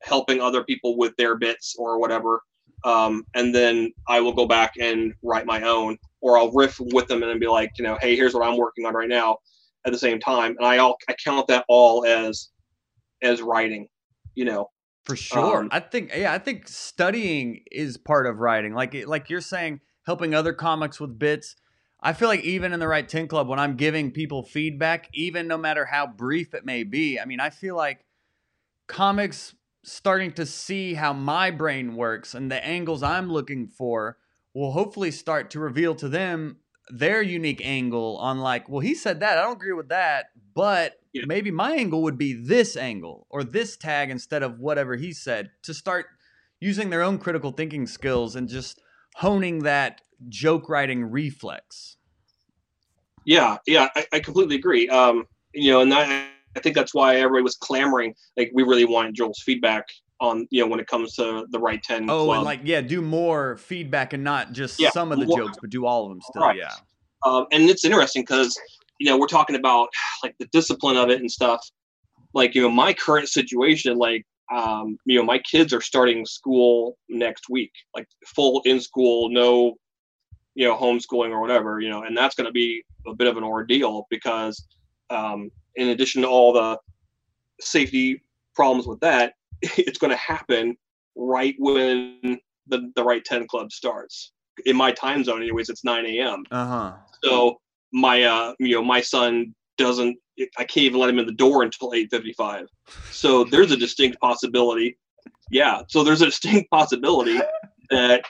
helping other people with their bits or whatever. Um, and then I will go back and write my own, or I'll riff with them and then be like, you know, hey, here's what I'm working on right now. At the same time, and I all I count that all as as writing, you know. For sure. Um, I think yeah, I think studying is part of writing. Like like you're saying helping other comics with bits. I feel like even in the Write 10 Club when I'm giving people feedback, even no matter how brief it may be, I mean, I feel like comics starting to see how my brain works and the angles I'm looking for will hopefully start to reveal to them their unique angle on like, well, he said that. I don't agree with that, but Yeah. maybe my angle would be this angle or this tag instead of whatever he said to start using their own critical thinking skills and just honing that joke writing reflex. Yeah, yeah, I, I completely agree. Um, you know, and I, I think that's why everybody was clamoring. Like, we really wanted Joel's feedback on, you know, when it comes to the Write ten. Oh, club. and like yeah, do more feedback and not just Yeah, some of the jokes, but do all of them still. Right. Yeah. um, and it's interesting because you know we're talking about like the discipline of it and stuff. Like you know my current situation like um, you know my kids are starting school next week like full in school no you know homeschooling or whatever you know and that's going to be a bit of an ordeal because um, in addition to all the safety problems with that (laughs) it's going to happen right when the, the Write 10 club starts. In my time zone anyways it's 9 a.m Uh huh. so my uh you know my son doesn't I can't even let him in the door until 8:55. So there's a distinct possibility. Yeah, so there's a distinct possibility that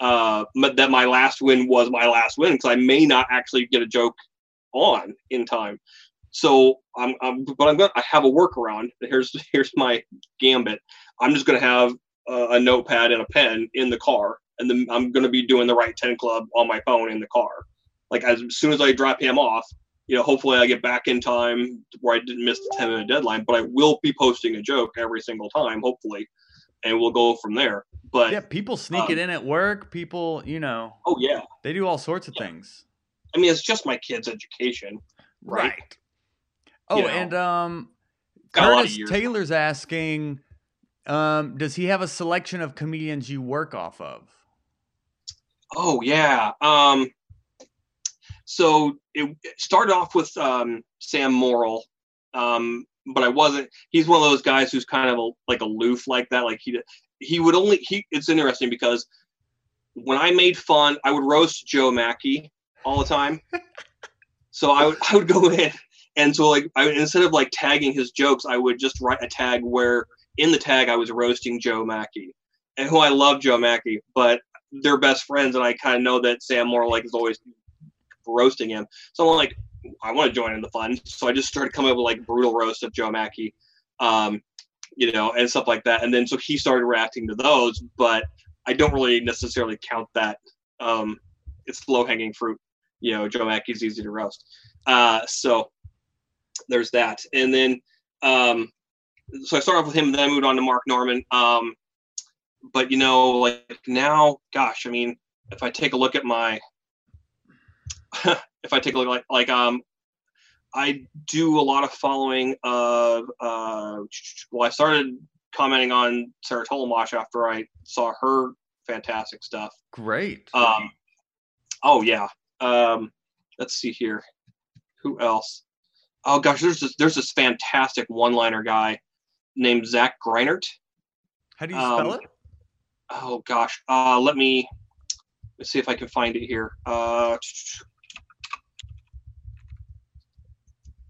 uh that my last win was my last win because I may not actually get a joke on in time. So I'm, I'm but I'm gonna I have a workaround. Here's here's my gambit. I'm just gonna have a, a notepad and a pen in the car, and then I'm gonna be doing the Write 10 club on my phone in the car like as soon as I drop him off, you know, hopefully I get back in time where I didn't miss the 10 minute deadline, but I will be posting a joke every single time, hopefully. and we'll go from there. But Yeah, people sneak um, it in at work. People, you know, oh yeah, they do all sorts of Yeah. things. I mean it's just my kid's education. Right. Oh, You know, and um, got a lot of Curtis. Taylor's asking, um, does he have a selection of comedians you work off of? Oh yeah. Um, so it, started off with um, Sam Morril, um, but I wasn't. He's one of those guys who's kind of a, like aloof like that. Like he he would only he. It's interesting because when I made fun, I would roast Joe Machi all the time. so I would I would go in and so like I, instead of like tagging his jokes, I would just write a tag where in the tag I was roasting Joe Machi, and who I love Joe Machi, but they're best friends, and I kind of know that Sam Moore like is always roasting him. So I'm like, I want to join in the fun. So I just started coming up with like brutal roast of Joe Machi, um, you know, and stuff like that. And then so he started reacting to those, but I don't really necessarily count that. Um, it's low hanging fruit. You know, Joe Machi's easy to roast. Uh, so there's that. And then um, so I started off with him, then I moved on to Mark Normand. Um, but you know, like now, gosh, I mean, if I take a look at my, (laughs) if I take a look like like um, I do a lot of following of uh, well, I started commenting on Sarah Tollemache after I saw her fantastic stuff. Great. Um, oh yeah. Um, let's see here. Who else? Oh gosh, there's this there's this fantastic one-liner guy named Zach Greinert. How do you spell um, it? Oh gosh, uh, let me let's see if I can find it here. Uh,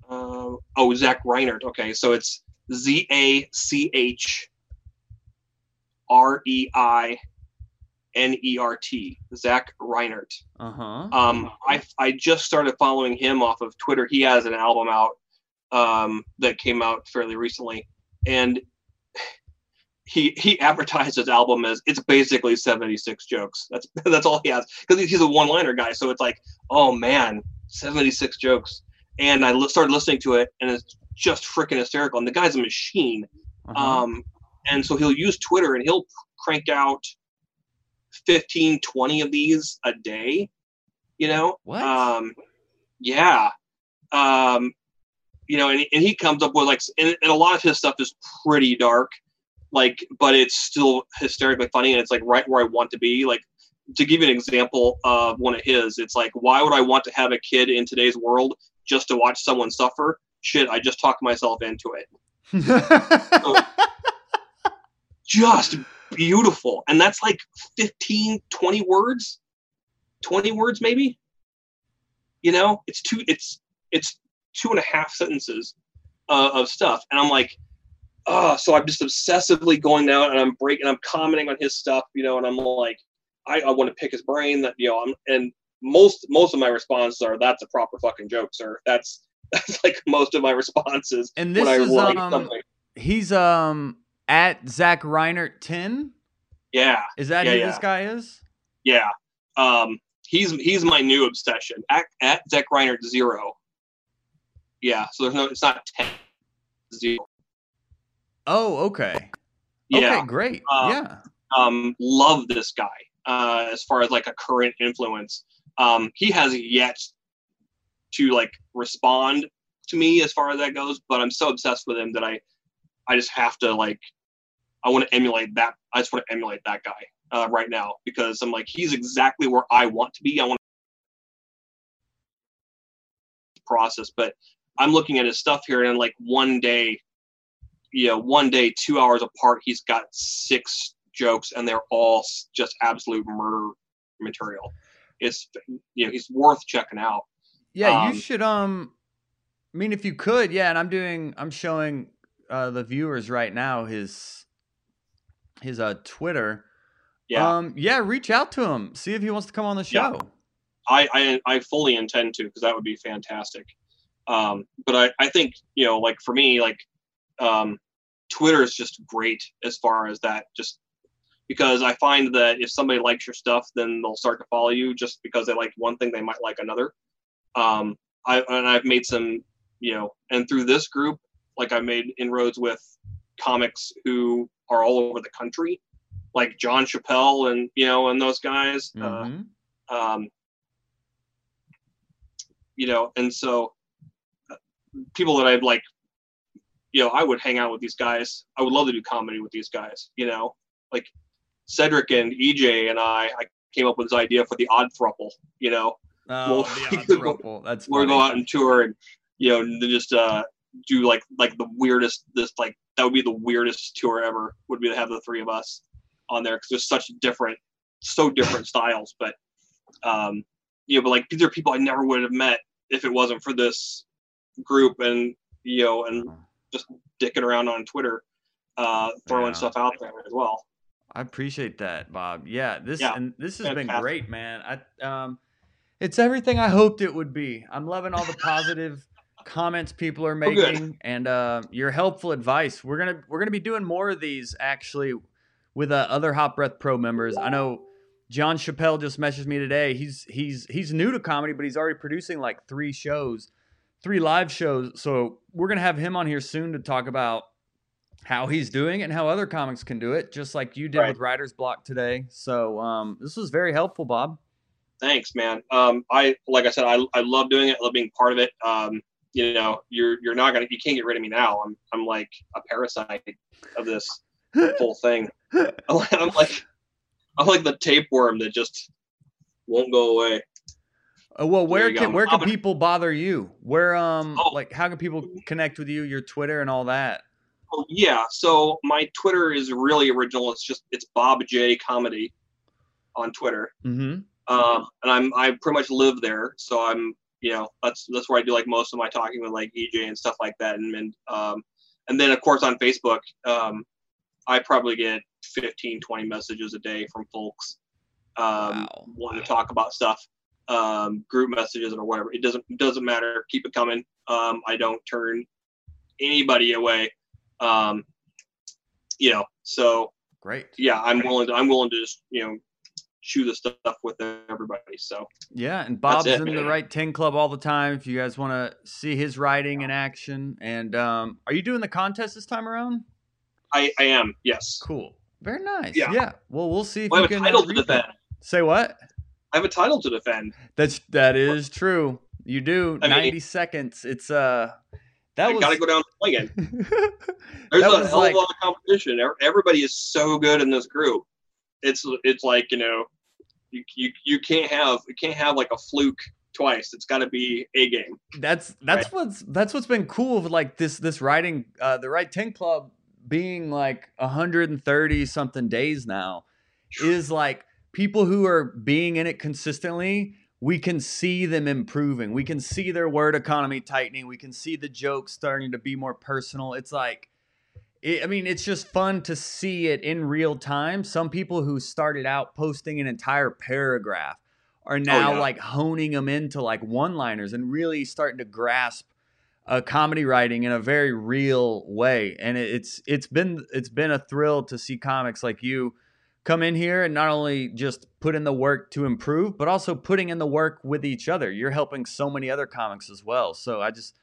uh, oh, Zach Reinert. Okay, so it's Z A C H R E I N E R T. Zach Reinert. Uh huh. Um, I I just started following him off of Twitter. He has an album out um, that came out fairly recently, and he he advertised his album as it's basically 76 jokes. That's (laughs) that's all he has because he's a one-liner guy. So it's like, oh man, 76 jokes. And I started listening to it, and it's just freaking hysterical. And the guy's a machine. uh-huh. Um, and so he'll use Twitter and he'll crank out 15, 20 of these a day, you know? What? Um, yeah. Um, you know, and, and he comes up with like, and, and a lot of his stuff is pretty dark, like, but it's still hysterically funny and it's like right where I want to be. Like, to give you an example of one of his, it's like, why would I want to have a kid in today's world just to watch someone suffer? Shit, I just talked myself into it. (laughs) Just beautiful. And that's like 15 20 words 20 words maybe? You know it's two it's it's two and a half sentences uh, of stuff. And i'm like oh so i'm just obsessively going down and i'm breaking i'm commenting on his stuff you know and i'm like i, I want to pick his brain that you know i'm and most most of my responses are that's a proper fucking joke sir that's (laughs) that's like most of my responses and when this i is write um, something he's um at Zach Reinert ten. yeah Is that Yeah, who yeah. this guy is? Yeah. Um, he's he's my new obsession. At, at Zach Reinert zero. Yeah. So there's no. It's not ten. Zero. Oh, okay. Yeah. Okay, great. Um, yeah. Um, love this guy. Uh, as far as like a current influence, um, he has yet to like respond to me as far as that goes. But I'm so obsessed with him that I, I just have to like, I want to emulate that. I just want to emulate that guy uh, right now because I'm like he's exactly where I want to be. I want to process, but I'm looking at his stuff here and like one day, you know, one day, two hours apart, he's got six jokes and they're all just absolute murder material. It's you know he's worth checking out. Yeah, um, you should um I mean if you could, yeah, and I'm doing I'm showing uh the viewers right now his his uh Twitter. Yeah, Um yeah, reach out to him. See if he wants to come on the Yeah. show. I, I I fully intend to because that would be fantastic. Um, but I I think you know like for me like um, Twitter is just great as far as that just because I find that if somebody likes your stuff, then they'll start to follow you just because they like one thing, they might like another. Um, I and I've made some, you know, and through this group, like I made inroads with comics who are all over the country, like John Chappelle and you know and those guys. Mhm. Uh, um, you know, and so uh, people that I've like, you know, I would hang out with these guys. I would love to do comedy with these guys. You know, like Cedric and EJ and I, I came up with this idea for the Odd Thruple. You know, Oh, Well, the we (laughs) odd could go-. That's funny. go out and tour and you know and just uh do like like the weirdest this like that would be the weirdest tour ever would be to have the three of us on there because there's such different so different (laughs) styles but um you know but like these are people i never would have met if it wasn't for this group and you know and just dicking around on twitter uh throwing Yeah. stuff out there as well I appreciate that, Bob. Yeah, this Yeah, and this has been great, man. I um it's everything I hoped it would be. I'm loving all the positive comments people are Oh, making and uh your helpful advice. We're going to we're going to be doing more of these actually with uh, other Hot Breath Pro members. I know John Chappelle just messaged me today. He's he's he's new to comedy, but he's already producing like 3 shows, 3 live shows. So, we're going to have him on here soon to talk about how he's doing it and how other comics can do it, just like you did Right. with Writer's Block today. So um, this was very helpful, Bob. thanks man um i like i said i, I love doing it i love being part of it um you know you're you're not gonna you can't get rid of me now i'm i'm like a parasite of this (laughs) whole thing (laughs) i'm like i'm like the tapeworm that just won't go away Uh, well, where you go. can where can people bother you? Where um Oh. like how can people (laughs) connect with you? Your Twitter and all that. Oh yeah. So my twitter is really original. It's just it's bob j comedy on twitter. Mm-hmm. um and i'm i pretty much live there. So i'm you know that's that's where i do like most of my talking with like ej and stuff like that. And, and um and then of course on facebook um i probably get 15 20 messages a day from folks um Wow. wanting to talk about stuff um group messages or whatever. It doesn't doesn't matter. Keep it coming. Um i don't turn anybody away um you know so Great. yeah i'm willing to i'm willing to just you know chew the stuff with everybody so Yeah, and Bob's in the Write ten club all the time. If you guys want to see his writing in action, and um, are you doing the contest this time around? i i am yes Cool. Very nice. Yeah. Yeah. Well, we'll see if well, you have can a title to defend Say what? i have a title to defend That's that is true. You do I mean- ninety seconds. It's uh that i was gotta go down swinging (laughs) there's a hell like- of a lot of competition. Everybody is so good in this group. It's it's like you know you you, you can't have you can't have like a fluke twice. It's got to be a game. That's that's what's that's what's been cool with like this this writing uh the Write 10 club being like 130 something days now is like people who are being in it consistently we can see them improving. We can see their word economy tightening. We can see the jokes starting to be more personal. It's like it, i mean it's just fun to see it in real time. Some people who started out posting an entire paragraph are now yeah. like honing them into like one liners and really starting to grasp uh, comedy writing in a very real way. And it, it's it's been it's been a thrill to see comics like you come in here and not only just put in the work to improve but also putting in the work with each other. You're helping so many other comics as well. So i just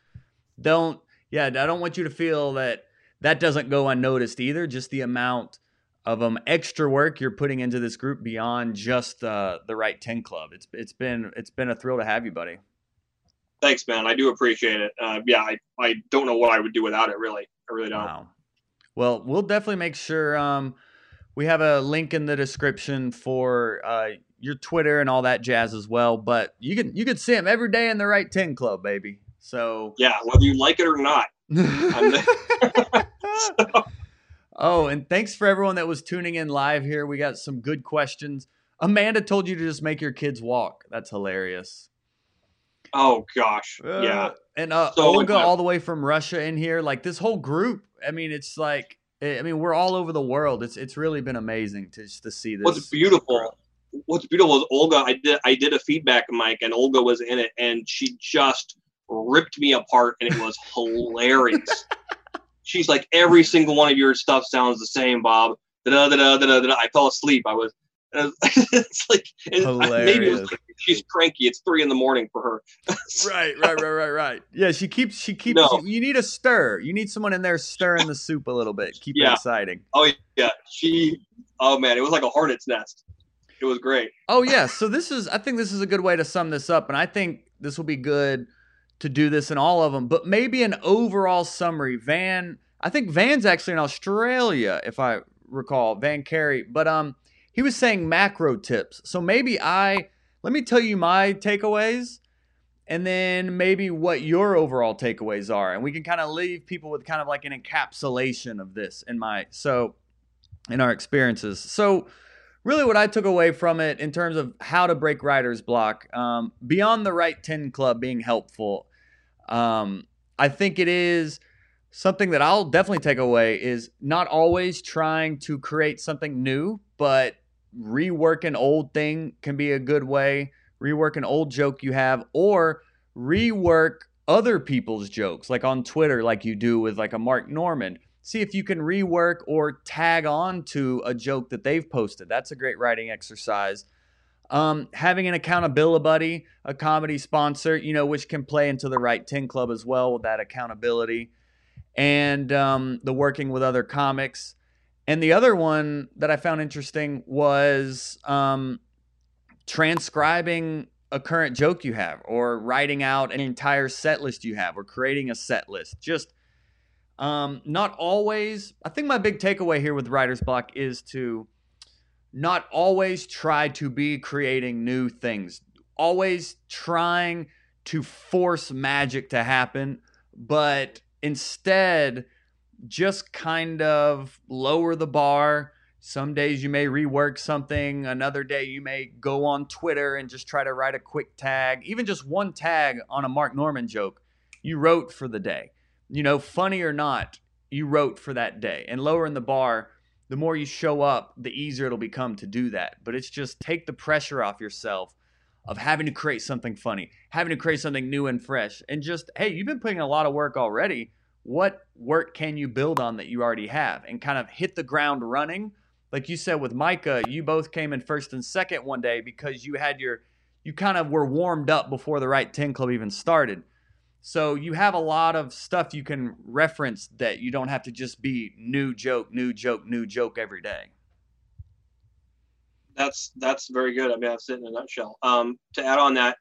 don't yeah i don't want you to feel that that doesn't go unnoticed either. Just the amount of um extra work you're putting into this group beyond just uh, the Write 10 club. It's it's been it's been a thrill to have you buddy. Thanks man. I do appreciate it. Uh, yeah I, I don't know what i would do without it really. I really don't. Wow. Well, we'll definitely make sure um, we have a link in the description for uh, your Twitter and all that jazz as well. But you can you can see him every day in the Write ten club, baby. So yeah whether you like it or not I'm (laughs) (laughs) oh, and thanks for everyone that was tuning in live here. We got some good questions. Amanda told you to just make your kids walk. That's hilarious. oh gosh yeah Uh, and uh, So, Olga, all the way from Russia, in here. Like this whole group. I mean, it's like I mean, we're all over the world. It's it's really been amazing to to see this. what's beautiful what's beautiful is olga i did i did a feedback mic and olga was in it and she just ripped me apart and it was hilarious (laughs) she's like every single one of your stuff sounds the same bob da da da da da da i fell asleep i was And (laughs) it's like and maybe it was like she's cranky. It's three in the morning for her. (laughs) right, right, right, right, right. Yeah, she keeps she keeps No. you need a stir. You need someone in there stirring the soup a little bit. (laughs) Keep it exciting. Oh yeah, she. Oh man, it was like a hornet's nest. It was great. Oh yeah, so this is I think this is a good way to sum this up and I think this will be good to do this in all of them, but maybe an overall summary. Van I think Van's actually in Australia if I recall, Van Carey, but um he was saying macro tips. So maybe I let me tell you my takeaways and then maybe what your overall takeaways are and we can kind of leave people with kind of like an encapsulation of this in my so in our experiences. So really what I took away from it in terms of how to break writer's block, um, beyond the Write 10 club being helpful, um, I think it is something that I'll definitely take away is not always trying to create something new, but rework an old thing can be a good way. Rework an old joke you have, or rework other people's jokes, like on Twitter, like you do with like a Mark Normand see if you can rework or tag on to a joke that they've posted. That's a great writing exercise. Um, having an accountability buddy, a comedy sponsor, you know, which can play into the Write 10 club as well with that accountability and um, the working with other comics. And the other one that I found interesting was um, transcribing a current joke you have or writing out an entire set list you have or creating a set list. Just um, not always. I think my big takeaway here with writer's block is to not always try to be creating new things, always trying to force magic to happen, but instead just kind of lower the bar. Some days you may rework something, another day you may go on Twitter and just try to write a quick tag, even just one tag on a Mark Normand joke you wrote for the day you know, funny or not, you wrote for that day. And lowering the bar, the more you show up, the easier it'll become to do that. But it's just take the pressure off yourself of having to create something funny, having to create something new and fresh. And just, hey, you've been putting a lot of work already. What work can you build on that you already have and kind of hit the ground running? Like you said with Micah, you both came in first and second one day because you had your, you kind of were warmed up before the Write 10 club even started. So you have a lot of stuff you can reference that you don't have to just be new joke, new joke, new joke every day. That's that's very good. I mean, that's it in a nutshell. Um, to add on that,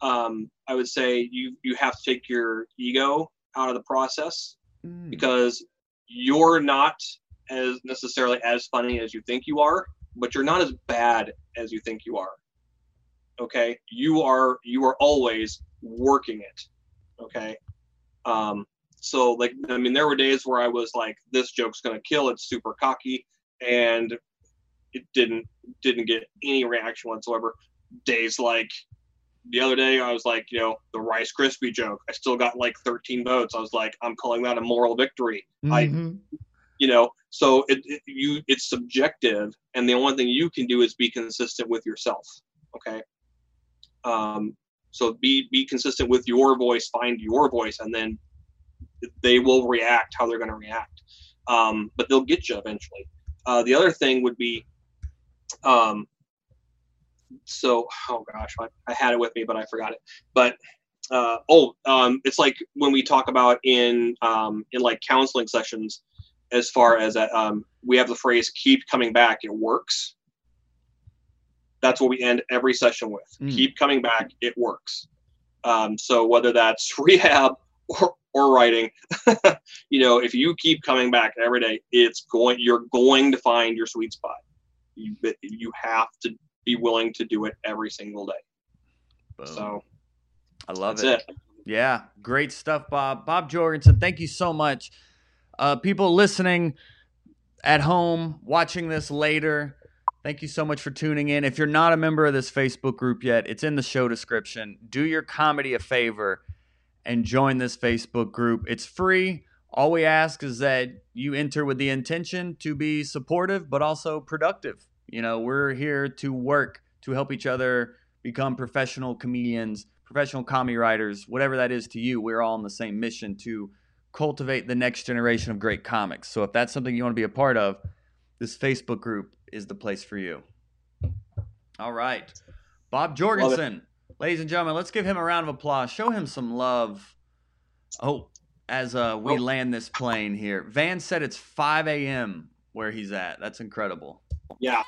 um, I would say you you have to take your ego out of the process Mm. because you're not as necessarily as funny as you think you are, but you're not as bad as you think you are. Okay, you are you are always working it. Okay, um, so like I mean, there were days where I was like, this joke's gonna kill. It's super cocky, and it didn't didn't get any reaction whatsoever. Days like the other day, I was like, you know, the Rice Krispie joke. I still got like 13 votes. I was like, I'm calling that a moral victory. I- Mhm. You know, so it, it you it's subjective, and the only thing you can do is be consistent with yourself. Okay. Um, so be be consistent with your voice. Find your voice, and then they will react how they're going to react. Um, but they'll get you eventually. Uh, the other thing would be, um, so oh gosh, I, I had it with me, but I forgot it. But uh, oh, um, it's like when we talk about in um, in like counseling sessions, as far as that, um, we have the phrase "keep coming back." It works. That's what we end every session with. Mm. Keep coming back. It works. Um, so whether that's (laughs) rehab or, or writing, (laughs) you know, if you keep coming back every day, it's going. You're going to find your sweet spot. You you have to be willing to do it every single day. Boom. So I love that's it. it. Yeah, great stuff, Bob. Bob Jorgensen, thank you so much. Uh, people listening at home, watching this later, thank you so much for tuning in. If you're not a member of this Facebook group yet, it's in the show description. Do your comedy a favor and join this Facebook group. It's free. All we ask is that you enter with the intention to be supportive, but also productive. You know, we're here to work to help each other become professional comedians, professional comedy writers, whatever that is to you. We're all on the same mission to cultivate the next generation of great comics. So if that's something you want to be a part of, this Facebook group is the place for you. All right. Bob Jorgensen. Ladies and gentlemen, let's give him a round of applause. Show him some love. Oh, as uh, we Oh. land this plane here. Van said it's 5 a.m. where he's at. That's incredible. Yeah.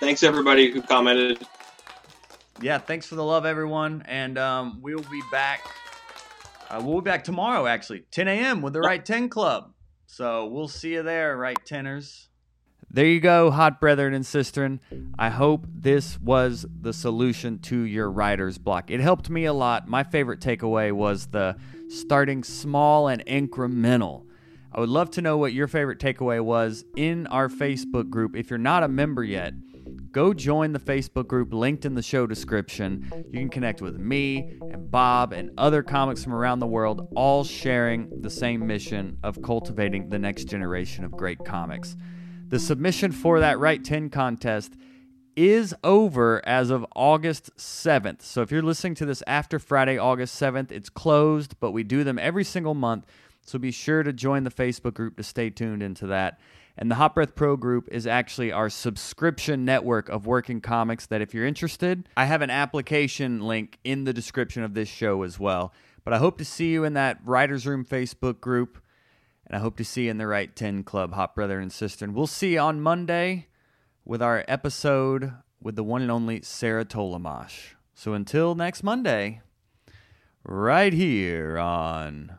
Thanks everybody who commented. Yeah, thanks for the love, everyone. And um, we'll be back. Uh, we'll be back tomorrow, actually, 10 a.m. with the Write 10 Club. So we'll see you there, Right Teners. There you go, hot brethren and sistren. I hope this was the solution to your writer's block. It helped me a lot. My favorite takeaway was the starting small and incremental. I would love to know what your favorite takeaway was in our Facebook group. If you're not a member yet, go join the Facebook group linked in the show description. You can connect with me and Bob and other comics from around the world, all sharing the same mission of cultivating the next generation of great comics. The submission for that Write 10 contest is over as of August 7th. So if you're listening to this after Friday, August 7th, it's closed, but we do them every single month. So be sure to join the Facebook group to stay tuned into that. And the Hot Breath Pro group is actually our subscription network of working comics that if you're interested, I have an application link in the description of this show as well. But I hope to see you in that Writers Room Facebook group. And I hope to see you in the Write 10 Club, Hot Brother and Sister. And we'll see you on Monday with our episode with the one and only Sarah Tollemache. So until next Monday, right here on.